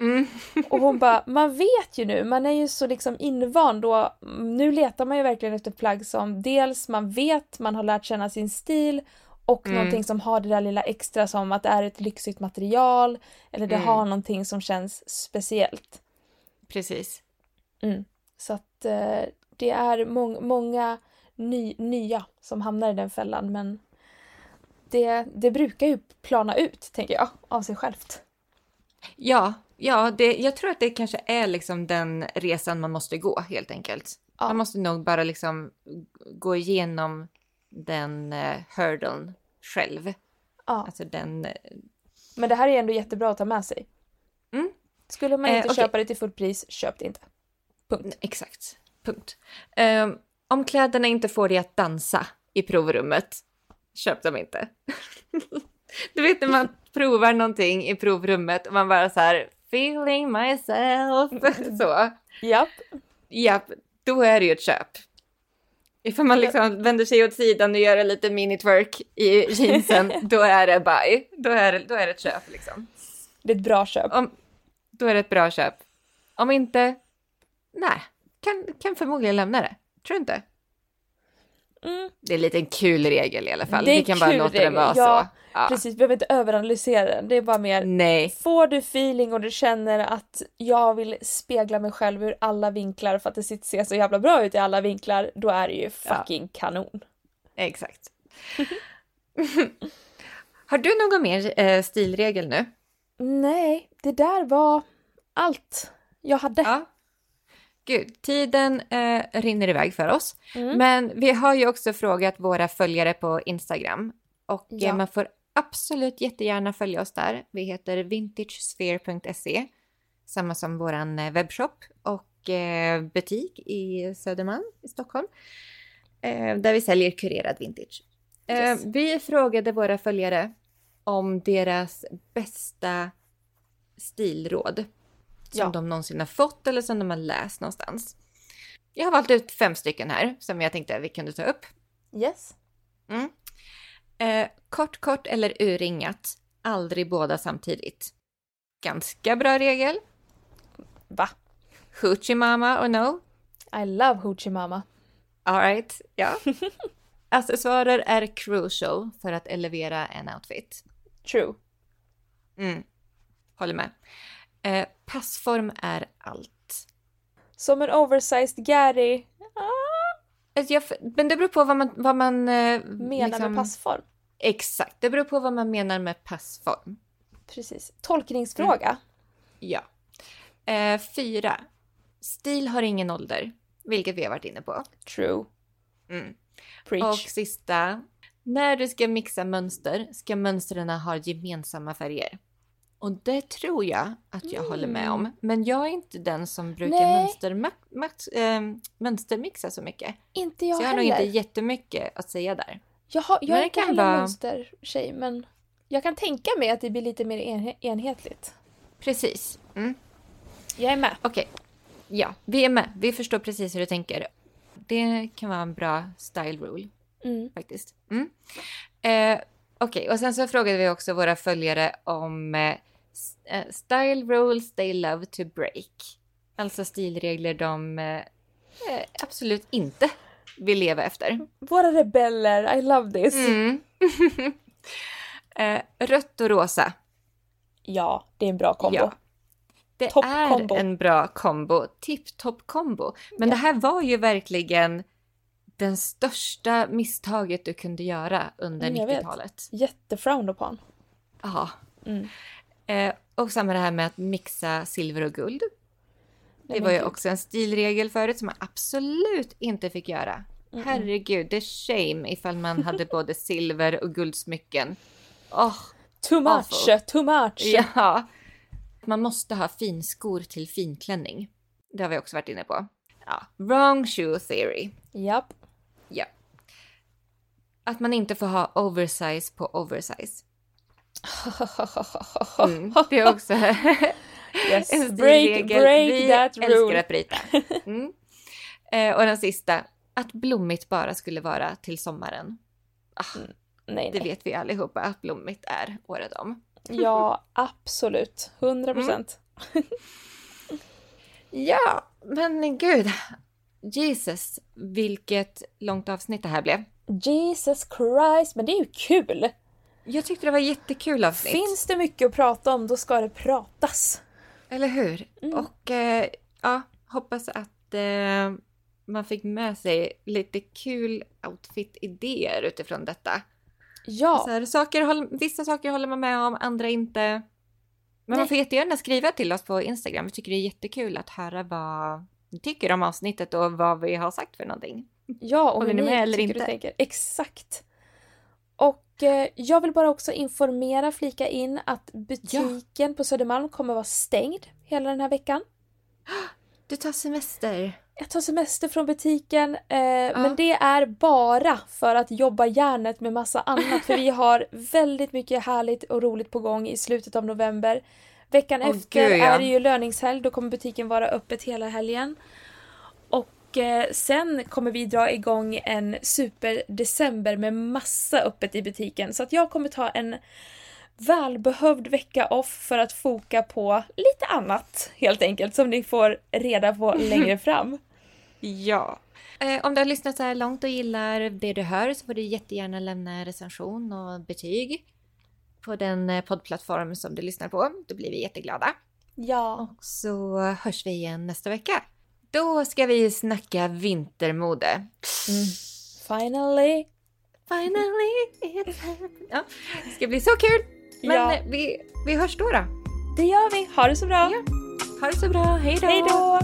Speaker 2: Mm. och hon bara, man vet ju nu, man är ju så liksom invand och nu letar man ju verkligen efter plagg som dels man vet, man har lärt känna sin stil och mm. någonting som har det där lilla extra som att det är ett lyxigt material eller det mm. har någonting som känns speciellt.
Speaker 1: Precis.
Speaker 2: Mm. Så att eh, det är må många ny, nya som hamnar i den fällan men det, det brukar ju plana ut, tänker jag, av sig självt.
Speaker 1: Ja, ja det, jag tror att det kanske är liksom den resan man måste gå helt enkelt. Ja. Man måste nog bara liksom gå igenom den uh, hurdlen själv. Ja. Alltså den... Uh...
Speaker 2: Men det här är ändå jättebra att ta med sig. Mm. Skulle man inte eh, okay. köpa det till fullt pris, köp det inte. Punkt.
Speaker 1: Exakt. Punkt. Um, om kläderna inte får dig att dansa i provrummet, köp dem inte. (laughs) du vet när man provar någonting i provrummet och man bara så här feeling myself. (laughs) Så.
Speaker 2: Japp.
Speaker 1: Japp, då är det ju ett köp. Ifall man liksom vänder sig åt sidan och gör en lite mini-twerk i jeansen, (laughs) då är det buy. Då är det, då är det ett köp liksom.
Speaker 2: Det är ett bra köp.
Speaker 1: Om, då är det ett bra köp. Om inte, nej, kan, kan förmodligen lämna det. Tror du inte? Mm. Det är en liten kul regel i alla fall. Vi kan bara låta den vara ja, så.
Speaker 2: Ja. Precis, vi behöver inte överanalysera den. Det är bara mer,
Speaker 1: Nej.
Speaker 2: får du feeling och du känner att jag vill spegla mig själv ur alla vinklar för att det ser så jävla bra ut i alla vinklar, då är det ju fucking ja. kanon.
Speaker 1: Exakt. (laughs) Har du någon mer eh, stilregel nu?
Speaker 2: Nej, det där var allt jag hade. Ja.
Speaker 1: Gud, tiden eh, rinner iväg för oss. Mm. Men vi har ju också frågat våra följare på Instagram och eh, ja. man får absolut jättegärna följa oss där. Vi heter vintagesphere.se, samma som vår eh, webbshop och eh, butik i Södermalm i Stockholm, eh, där vi säljer kurerad vintage. Eh, yes. Vi frågade våra följare om deras bästa stilråd som ja. de någonsin har fått eller som de har läst någonstans. Jag har valt ut fem stycken här som jag tänkte att vi kunde ta upp.
Speaker 2: Yes.
Speaker 1: Mm. Eh, kort, kort eller urringat. Aldrig båda samtidigt. Ganska bra regel.
Speaker 2: Va?
Speaker 1: Hoochie mama or no?
Speaker 2: I love hoochie mama.
Speaker 1: Alright, ja. (laughs) Accessoarer är crucial för att elevera en outfit.
Speaker 2: True.
Speaker 1: Mm. Håller med. Eh, passform är allt.
Speaker 2: Som en oversized Gary. Ah.
Speaker 1: Jag, men det beror på vad man... Vad man
Speaker 2: eh, menar liksom, med passform.
Speaker 1: Exakt, det beror på vad man menar med passform.
Speaker 2: Precis. Tolkningsfråga. Mm.
Speaker 1: Ja. Eh, fyra. Stil har ingen ålder, vilket vi har varit inne på.
Speaker 2: True.
Speaker 1: Mm. Och sista. När du ska mixa mönster ska mönstren ha gemensamma färger. Och det tror jag att jag håller med om. Men jag är inte den som brukar
Speaker 2: Nej.
Speaker 1: mönster, max, äh, mönstermixa så mycket.
Speaker 2: inte jag
Speaker 1: så jag har
Speaker 2: heller.
Speaker 1: nog inte jättemycket att säga där.
Speaker 2: Jag, har, jag är inte heller
Speaker 1: vara-
Speaker 2: mönstertjej men jag kan tänka mig att det blir lite mer enhe- enhetligt.
Speaker 1: Precis. Mm.
Speaker 2: Jag är med.
Speaker 1: Okej. Ja, vi är med. Vi förstår precis hur du tänker. Det kan vara en bra style rule
Speaker 2: Mm.
Speaker 1: faktiskt. Mm. Eh, Okej, och sen så frågade vi också våra följare om eh, style rules they love to break. Alltså stilregler de eh, eh, absolut inte vill leva efter.
Speaker 2: Våra rebeller, I love this.
Speaker 1: Mm. (laughs) eh, rött och rosa.
Speaker 2: Ja, det är en bra kombo.
Speaker 1: Ja. Det
Speaker 2: Topp
Speaker 1: är
Speaker 2: kombo.
Speaker 1: en bra kombo. Tipptopp kombo. Men
Speaker 2: Ja.
Speaker 1: det här var ju verkligen den största misstaget du kunde göra under
Speaker 2: Mm, jag vet.
Speaker 1: 90-talet.
Speaker 2: Jättefrowned upon.
Speaker 1: Ja.
Speaker 2: Mm.
Speaker 1: Eh, och samma det här med att mixa silver och guld. Det var ju också en stilregel förut som man absolut inte fick göra.
Speaker 2: Mm-mm.
Speaker 1: Herregud, det är shame ifall man hade (laughs) både silver och guldsmycken. Åh,
Speaker 2: Too much,
Speaker 1: Awful.
Speaker 2: too much.
Speaker 1: ja. Man måste ha finskor till finklänning. Det har vi också varit inne på. Ja. Wrong shoe theory.
Speaker 2: Japp.
Speaker 1: Ja. Att man inte får ha oversize på oversize. (laughs) Mm. Det är också (laughs)
Speaker 2: yes.
Speaker 1: en
Speaker 2: break, break
Speaker 1: vi
Speaker 2: that
Speaker 1: älskar
Speaker 2: rule.
Speaker 1: att bryta. (laughs) Mm. Eh, och den sista, att blommigt bara skulle vara till sommaren. Ah,
Speaker 2: Nej,
Speaker 1: det
Speaker 2: nej.
Speaker 1: vet vi allihopa att blommigt är året om.
Speaker 2: Ja, absolut. 100 procent.
Speaker 1: Ja, men gud. Jesus, vilket långt avsnitt det här blev.
Speaker 2: Jesus Christ, men det är ju kul!
Speaker 1: Jag tyckte det var jättekul avsnitt.
Speaker 2: Finns det mycket att prata om, då ska det pratas.
Speaker 1: Eller hur?
Speaker 2: Mm.
Speaker 1: Och eh, ja, hoppas att eh, man fick med sig lite kul outfit-idéer utifrån detta.
Speaker 2: Ja,
Speaker 1: Så här, saker, vissa saker håller man med om, andra inte. Men
Speaker 2: Nej.
Speaker 1: man får jättegärna skriva till oss på Instagram. Vi tycker det är jättekul att höra vad ni tycker om avsnittet och vad vi har sagt för någonting.
Speaker 2: ja och
Speaker 1: Håller ni
Speaker 2: ni
Speaker 1: med eller inte?
Speaker 2: Exakt. Och jag vill bara också informera, flika in att butiken på Södermalm kommer vara stängd hela den här veckan. (gasps)
Speaker 1: Du tar semester.
Speaker 2: Jag tar semester från butiken, eh, men det är bara för att jobba järnet med massa annat. För vi (laughs) har väldigt mycket härligt och roligt på gång i slutet av november. Veckan
Speaker 1: Åh,
Speaker 2: efter
Speaker 1: gud, ja.
Speaker 2: är det ju löningshelg, då kommer butiken vara öppet hela helgen. Och eh, sen kommer vi dra igång en super-december med massa öppet i butiken. Så att jag kommer ta en välbehövd vecka off för att foka på lite annat helt enkelt som ni får reda på (laughs) längre fram.
Speaker 1: Ja. Eh, om du har lyssnat så här långt och gillar det du hör så får du jättegärna lämna en recension och betyg på den eh, poddplattform som du lyssnar på. Då blir vi jätteglada.
Speaker 2: Ja.
Speaker 1: Och så hörs vi igen nästa vecka. Då ska vi snacka vintermode.
Speaker 2: Mm. Finally!
Speaker 1: Finally it's. Ja, det ska bli så kul! Men
Speaker 2: Ja.
Speaker 1: vi, vi hörs då då.
Speaker 2: Det gör vi. Ha det så bra!
Speaker 1: Ja. Ha det så bra, hej då!
Speaker 2: Hej då!